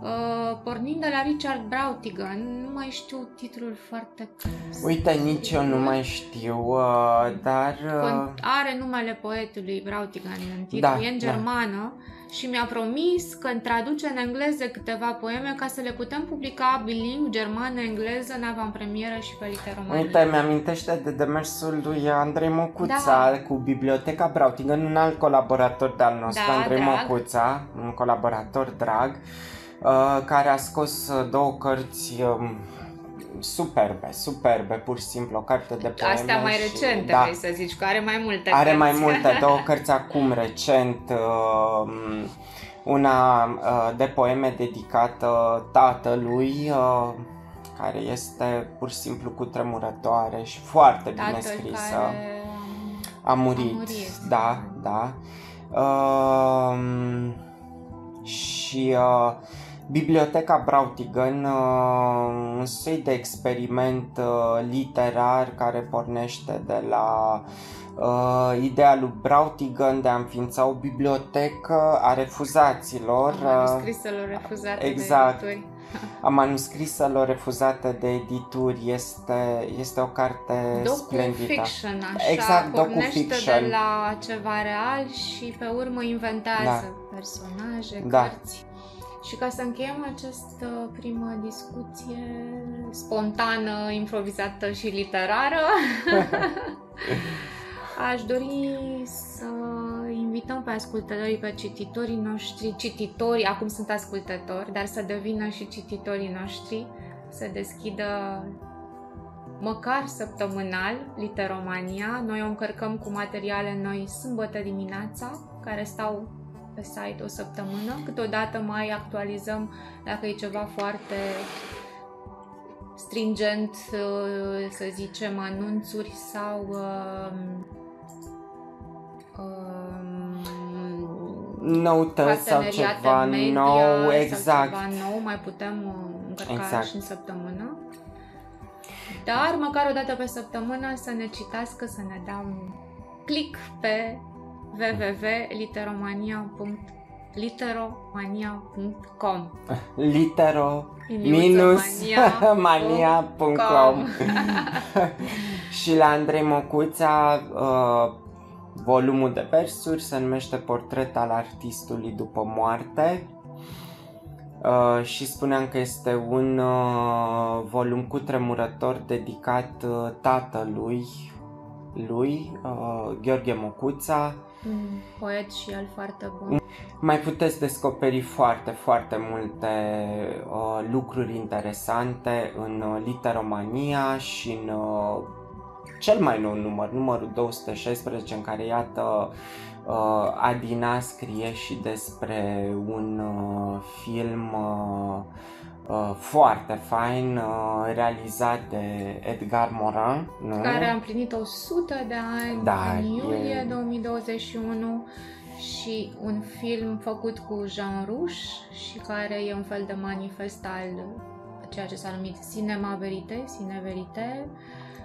uh, pornind de la Richard Brautigan. Nu mai știu titlul foarte Uite, nici eu nu mai știu, uh, dar... uh, Con- are numele poetului Brautigan în titlu, Da, e în da. Germană și mi-a promis că îmi traduce în engleză câteva poeme ca să le putem publica bilingv germană-engleză în avantpremieră și pe literomanie. Uite, mi-amintește de demersul lui Andrei Mocuța Da. cu Biblioteca Brautigan, un alt colaborator de-al nostru, Da, Andrei drag. Mocuța, un colaborator drag, uh, care a scos uh, două cărți um, superbe, superbe, pur și simplu, o carte de poeme Astea mai și- recente, da, vrei să zici, că are mai multe Are cărți. mai multe, două cărți acum recent, uh, una uh, de poeme dedicată tatălui, uh, care este pur și simplu cu tremurătoare și foarte bine Tatăl scrisă. care... A murit, A murit. da, da. Um, și uh, Biblioteca Brautigan, uh, un soi de experiment uh, literar care pornește de la uh, ideea lui Brautigan de a înființa o bibliotecă a refuzaților, uh, Manuscriselor refuzate exact. de edituri. a manuscriselor refuzate de edituri. Este, este o carte splendită. Docu-fiction, așa, Exact, pornește docu-fiction. de la ceva real și pe urmă inventează Da. personaje, Da. cărți. Și ca să încheiem această primă discuție spontană, improvizată și literară, aș dori să invităm pe ascultătorii, pe cititorii noștri, cititorii, acum sunt ascultători, dar să devină și cititorii noștri, să deschidă măcar săptămânal Literomania. Noi o încărcăm cu materiale noi sâmbătă dimineața, care stau pe site o săptămână. Câteodată mai actualizăm dacă e ceva foarte stringent, uh, să zicem, anunțuri sau um, um, Noutăți sau parteneriate ceva media nou, sau exact. ceva nou, mai putem uh, încărca Exact. și în săptămână. Dar măcar o dată pe săptămână să ne citească, să ne dea un click pe www.literomania.literomania.com Litero Liniuță minus mania mania.com com. Și la Andrei Mocuța uh, volumul de versuri se numește Portret al artistului după moarte. Uh, și spuneam că este un uh, volum cu tremurător dedicat uh, tatălui lui, uh, Gheorghe Mocuța, Un poet și el foarte bun. mai puteți descoperi foarte, foarte multe uh, lucruri interesante în uh, Literomania și în uh, cel mai nou număr, numărul 216, în care, iată, uh, Adina scrie și despre un uh, film uh, uh, foarte fain, uh, realizat de Edgar Morin, nu? Care a împlinit 100 de ani Da, în iulie e- 2021 și un film făcut cu Jean Rouch și care e un fel de manifest al ceea ce s-a numit cinema verite, cine verite,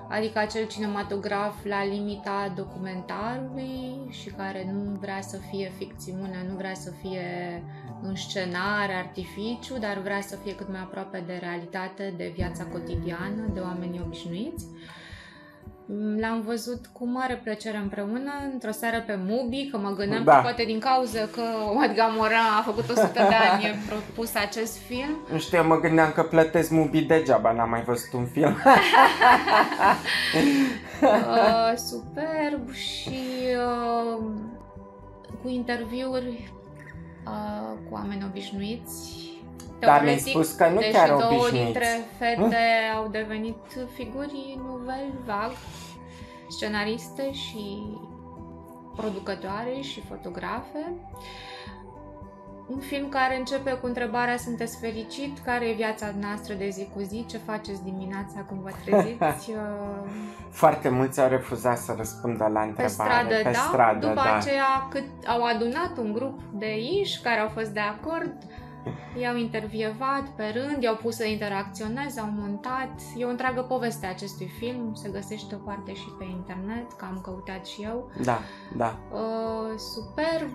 adică acel cinematograf la limita documentarului și care nu vrea să fie ficțiune, nu vrea să fie înscenare, artificiu, dar vrea să fie cât mai aproape de realitate, de viața cotidiană, de oamenii obișnuiți. L-am văzut cu mare plăcere împreună într-o seară pe Mubi, că mă gândeam Da. că poate din cauza că Oad Gamora a făcut 100 de ani e propus acest film. Nu știu, eu mă gândeam că plătesc Mubi degeaba, n-am mai văzut un film. Uh, superb și uh, cu interviuri uh, cu oameni obișnuiți. Dar mi-ai Teoretic, spus că nu deși chiar două obișnuiți. dintre fete au devenit figuri novel vag, scenariste și producătoare și fotografe. Un film care începe cu întrebarea Sunteți fericit? Care e viața noastră de zi cu zi? Ce faceți dimineața când vă treziți? Uh, Foarte mulți au refuzat să răspundă la pe întrebare. stradă, pe da. stradă, După da. aceea, cât au adunat un grup de iși care au fost de acord, i-au intervievat pe rând, i-au pus să interacționeze, au montat. E o întreagă poveste a acestui film, se găsește o parte și pe internet, că am căutat și eu. Da, da. Uh, superb,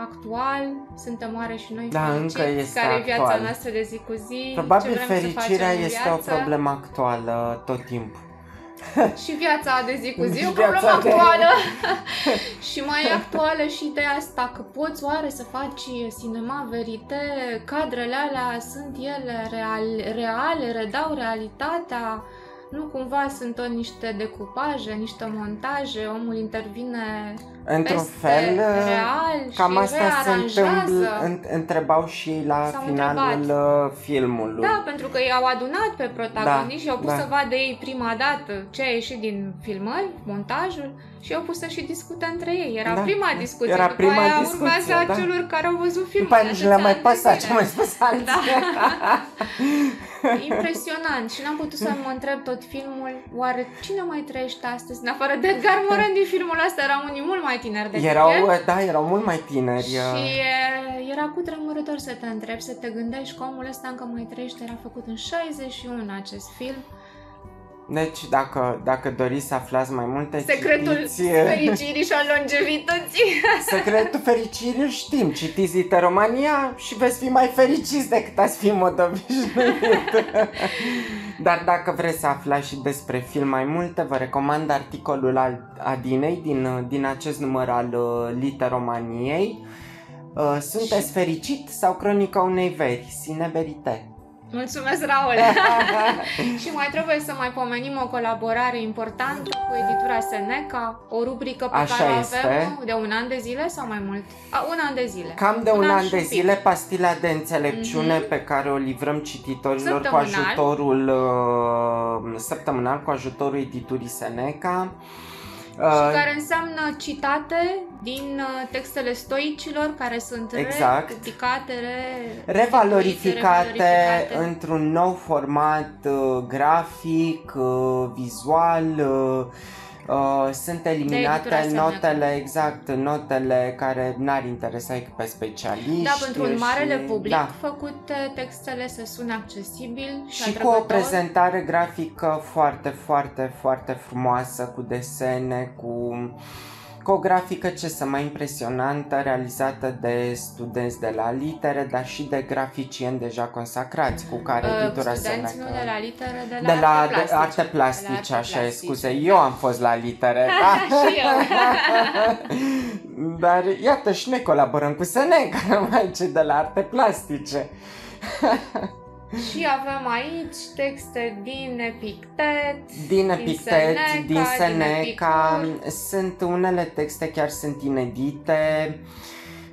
actual, suntem oare și noi Da, fericiți, încă este care e viața actual. noastră de zi cu zi, Probabil ce vrem să fericirea facem în este o viață. problemă actuală tot timpul. Și viața de zi cu zi e o Și problemă viața de- actuală. și mai e actuală și ideea asta că poți oare să faci cinema verite, cadrele alea sunt ele real, reale, redau realitatea, nu cumva sunt tot niște decupaje, niște montaje, omul intervine Într-un peste fel, real cam și asta se rearanjează. întâmplă, în, întrebau și la S-au finalul întrebat. uh, filmului. Da, pentru că i-au adunat pe protagoniști și au pus da. să vadă ei prima dată ce a ieșit din filmări, montajul și au pus să și discute între ei. Era Da. prima discuție. Era După prima aia discuție, urmează a da. celor care au văzut filmul. După aia de nici nu le-a atâția mai ani de pasat zile. ce mai spus alții. Da. Impresionant și n-am putut să mă întreb tot filmul oare cine mai trăiește astăzi în afară de Edgar Morin din filmul ăsta erau unii mult mai tineri decât Erau, el da, erau mult mai tineri. și uh, e, era cu tremurător să te întrebi, să te gândești că omul ăsta încă mai trăiește, era făcut în 61 acest film. Deci, dacă, dacă doriți să aflați mai multe, Secretul citiți... uh, fericirii și al longevității. Secretul fericirii îl știm. Citiți Literomania și veți fi mai fericiți decât ați fi în mod obișnuit. Dar dacă vreți să aflați și despre film mai multe, vă recomand articolul al Adinei din, din acest număr al uh, Literomaniei. Uh, Sunteți fericit sau cronica unei veri? Sine verite. Mulțumesc, Raul! și mai trebuie să mai pomenim o colaborare importantă cu editura Seneca, o rubrică pe Așa care o este. avem de un an de zile sau mai mult? A, un an de zile. Cam de un, an, și de pic. zile, pastila de înțelepciune Mhm. pe care o livrăm cititorilor cu Săptămânal. ajutorul uh, săptămânal cu ajutorul editurii Seneca. Și Uh, care înseamnă citate din uh, textele stoicilor care sunt Exact. ridicate, re... revalorificate revalorificate. într-un nou format uh, grafic, uh, vizual, uh, uh, sunt eliminate editura Seneca. notele, exact, notele care n-ar interesa decât pe specialiști. Da, pentru un marele și- public, Da. făcut uh, textele să sune accesibil și, Și cu o atrăgător. prezentare grafică foarte, foarte, foarte frumoasă, cu desene, cu, cu o grafică ce să mai impresionantă, realizată de studenți de la litere, dar și de graficieni deja consacrați, cu care Uh, editura studenți Seneca- nu de la litere, de la, de la arte de plastice. arte De plastice, la arte așa e, plastice. scuze, eu am fost la litere, da? și eu. Dar iată și noi colaborăm cu Seneca, numai ce de la arte plastice. Și avem aici texte din Epictet, Din Epictet, Seneca, din Seneca, Epicur. sunt unele texte chiar sunt inedite,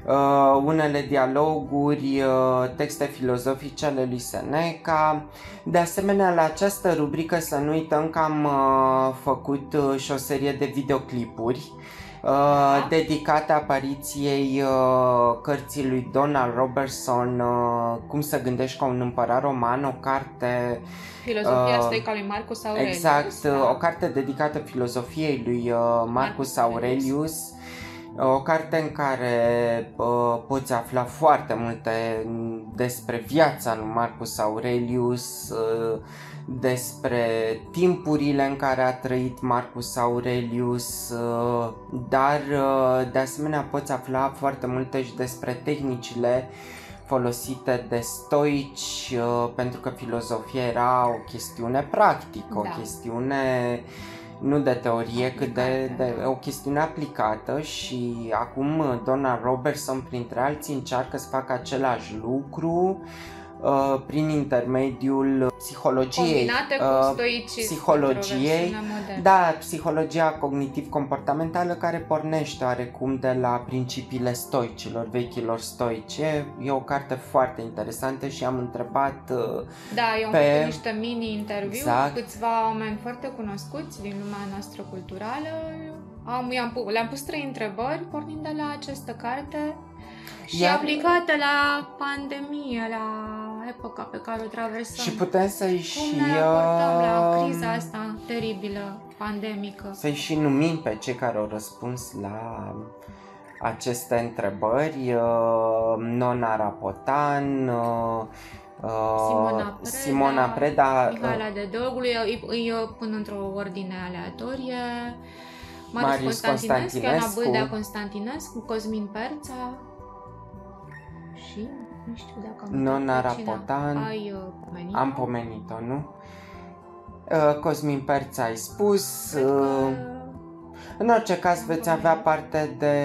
uh, unele dialoguri, uh, texte filozofice ale lui Seneca. De asemenea, la această rubrică să nu uităm că am uh, făcut uh, și o serie de videoclipuri uh, dedicate apariției uh, cărții lui Donald Robertson, uh, Cum să gândești ca un împărat roman, o carte filozofia Uh, stoică lui Marcus Aurelius. Exact, da. o carte dedicată filozofiei lui uh, Marcus Marcus Aurelius, o carte în care uh, poți afla foarte multe despre viața lui Marcus Aurelius, uh, despre timpurile în care a trăit Marcus Aurelius, uh, dar uh, de asemenea poți afla foarte multe și despre tehnicile folosite de stoici, uh, pentru că filozofia era o chestiune practică, o Da. chestiune nu de teorie, cât de, Aplicată, de da. o chestiune aplicată și acum uh, Donna Robertson, printre alții, încearcă să facă același lucru uh, prin intermediul psihologiei. Combinate cu uh, stoicism. psihologiei, într-o versiune modernă. Da, psihologia cognitiv-comportamentală care pornește oarecum de la principiile stoicilor, vechilor stoici. E, e o carte foarte interesantă și am întrebat uh, Da, eu am pe- făcut niște mini-interviu Exact. cu câțiva oameni foarte cunoscuți din lumea noastră culturală. Am, i-am, pu- le-am pus trei întrebări pornind de la această carte și Iar- aplicate la pandemie, la epoca pe care o traversăm. și putem să-i Cum și... ne raportăm la uh, criza asta teribilă, pandemică? Să-i și numim pe cei care au răspuns la aceste întrebări. Uh, Nona Rapotan, uh, uh, Simona Preda, Simona Preda, uh, Mihaela de Doglu, îi, îi pun într-o ordine aleatorie. Marius, Marius Constantinescu, Ioana Constantinescu. Bâldea Constantinescu, Cosmin Perța și nu știu dacă am uitat Nona pe cine. Rapotan. Ai uh, pomenit am pomenit-o, nu? Uh, Cosmin Perț ai spus. Cred că... Uh, În orice caz Am veți pomenit. avea parte de,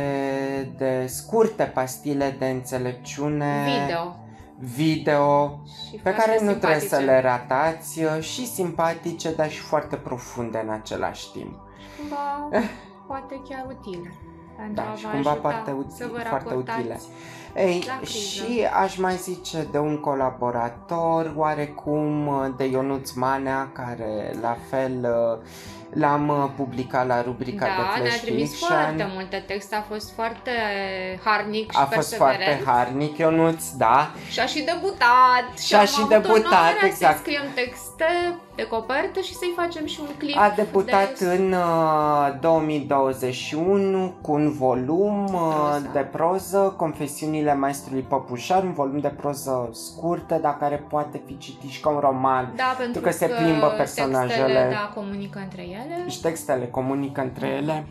de scurte pastile de înțelepciune Video. video Și pe foarte care nu trebuie să simpatice. le ratați uh, și simpatice, dar și foarte profunde în același timp. Cumva, poate chiar utile. Pentru Da, a și vă cumva ajuta foarte uti- să vă foarte raportați. utile. Ei, La criză. și aș mai zice de un colaborator, oarecum uh, de Ionuț Manea, care la fel uh, l-am uh, publicat la rubrica de Da, Flash ne-a trimis Fiction. foarte multe texte, a fost foarte harnic și A fost foarte perseverent. harnic, Ionuț, da. Și a și debutat. Și a am și avut debutat, onoarea exact. să scriem texte de copertă și să-i facem și un clip. A debutat de... în uh, 2021 cu un volum uh, Proză. de proză, Confesiunile Maestrului Păpușar, un volum de proză scurtă, dar care poate fi citit și ca un roman. Da, pentru că se plimbă personajele. Textele, da, comunică între ele. Și textele comunică între ele.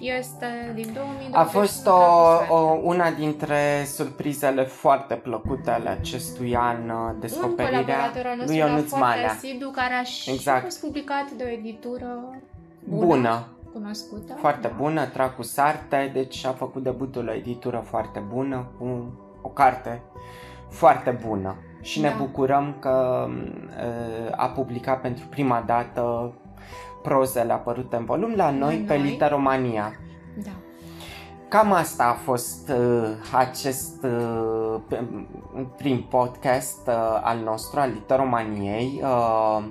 Este din 2020. A fost o, o, una dintre surprizele foarte plăcute ale acestui an, uh, un descoperirea colaborator al nostru lui era Ionuț foarte Manea. asidu, care a și Exact. fost publicat de o editură bună, Bună, cunoscută. foarte da. bună, Tracu Sarte, deci a făcut debutul la editură foarte bună, cu o carte foarte bună. Și ne Da. bucurăm că uh, a publicat pentru prima dată prozele apărute în volum la noi, La pe noi. Literomania. Da. Cam asta a fost uh, acest uh, p- prim podcast uh, al nostru, al Literomaniei. Uh,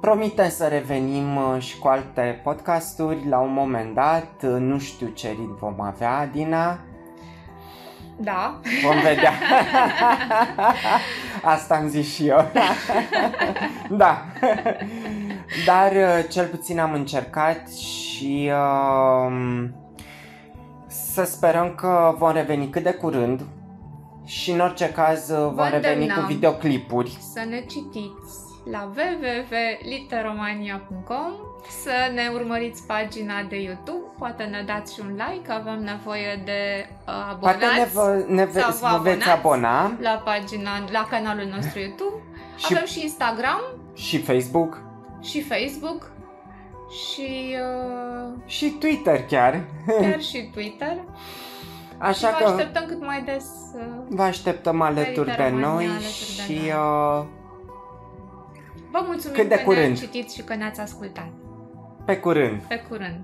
promitem să revenim uh, și cu alte podcasturi la un moment dat. Uh, nu știu ce ritm vom avea, Adina. Da. Vom vedea. Asta am zis și eu. da. Dar uh, cel puțin am încercat și uh, să sperăm că vom reveni cât de curând și în orice caz uh, vom reveni cu îndemnăm. videoclipuri. Să ne citiți la www.literomania.com Să ne urmăriți pagina de YouTube Poate ne dați și un like Avem nevoie de uh, abonați Poate ne, vă, ne ve- sau vă vă veți abonați. abona La pagina, la canalul nostru YouTube și, Avem și Instagram și Facebook și Facebook și uh, și Twitter chiar. chiar și Twitter. Așa și vă că așteptăm cât mai des. Uh, vă așteptăm alături de Literomania, noi alături de și noi. uh, vă mulțumim Cât de că curând. ne-ați citit și că ne-ați ascultat. pe curând. Pe curând!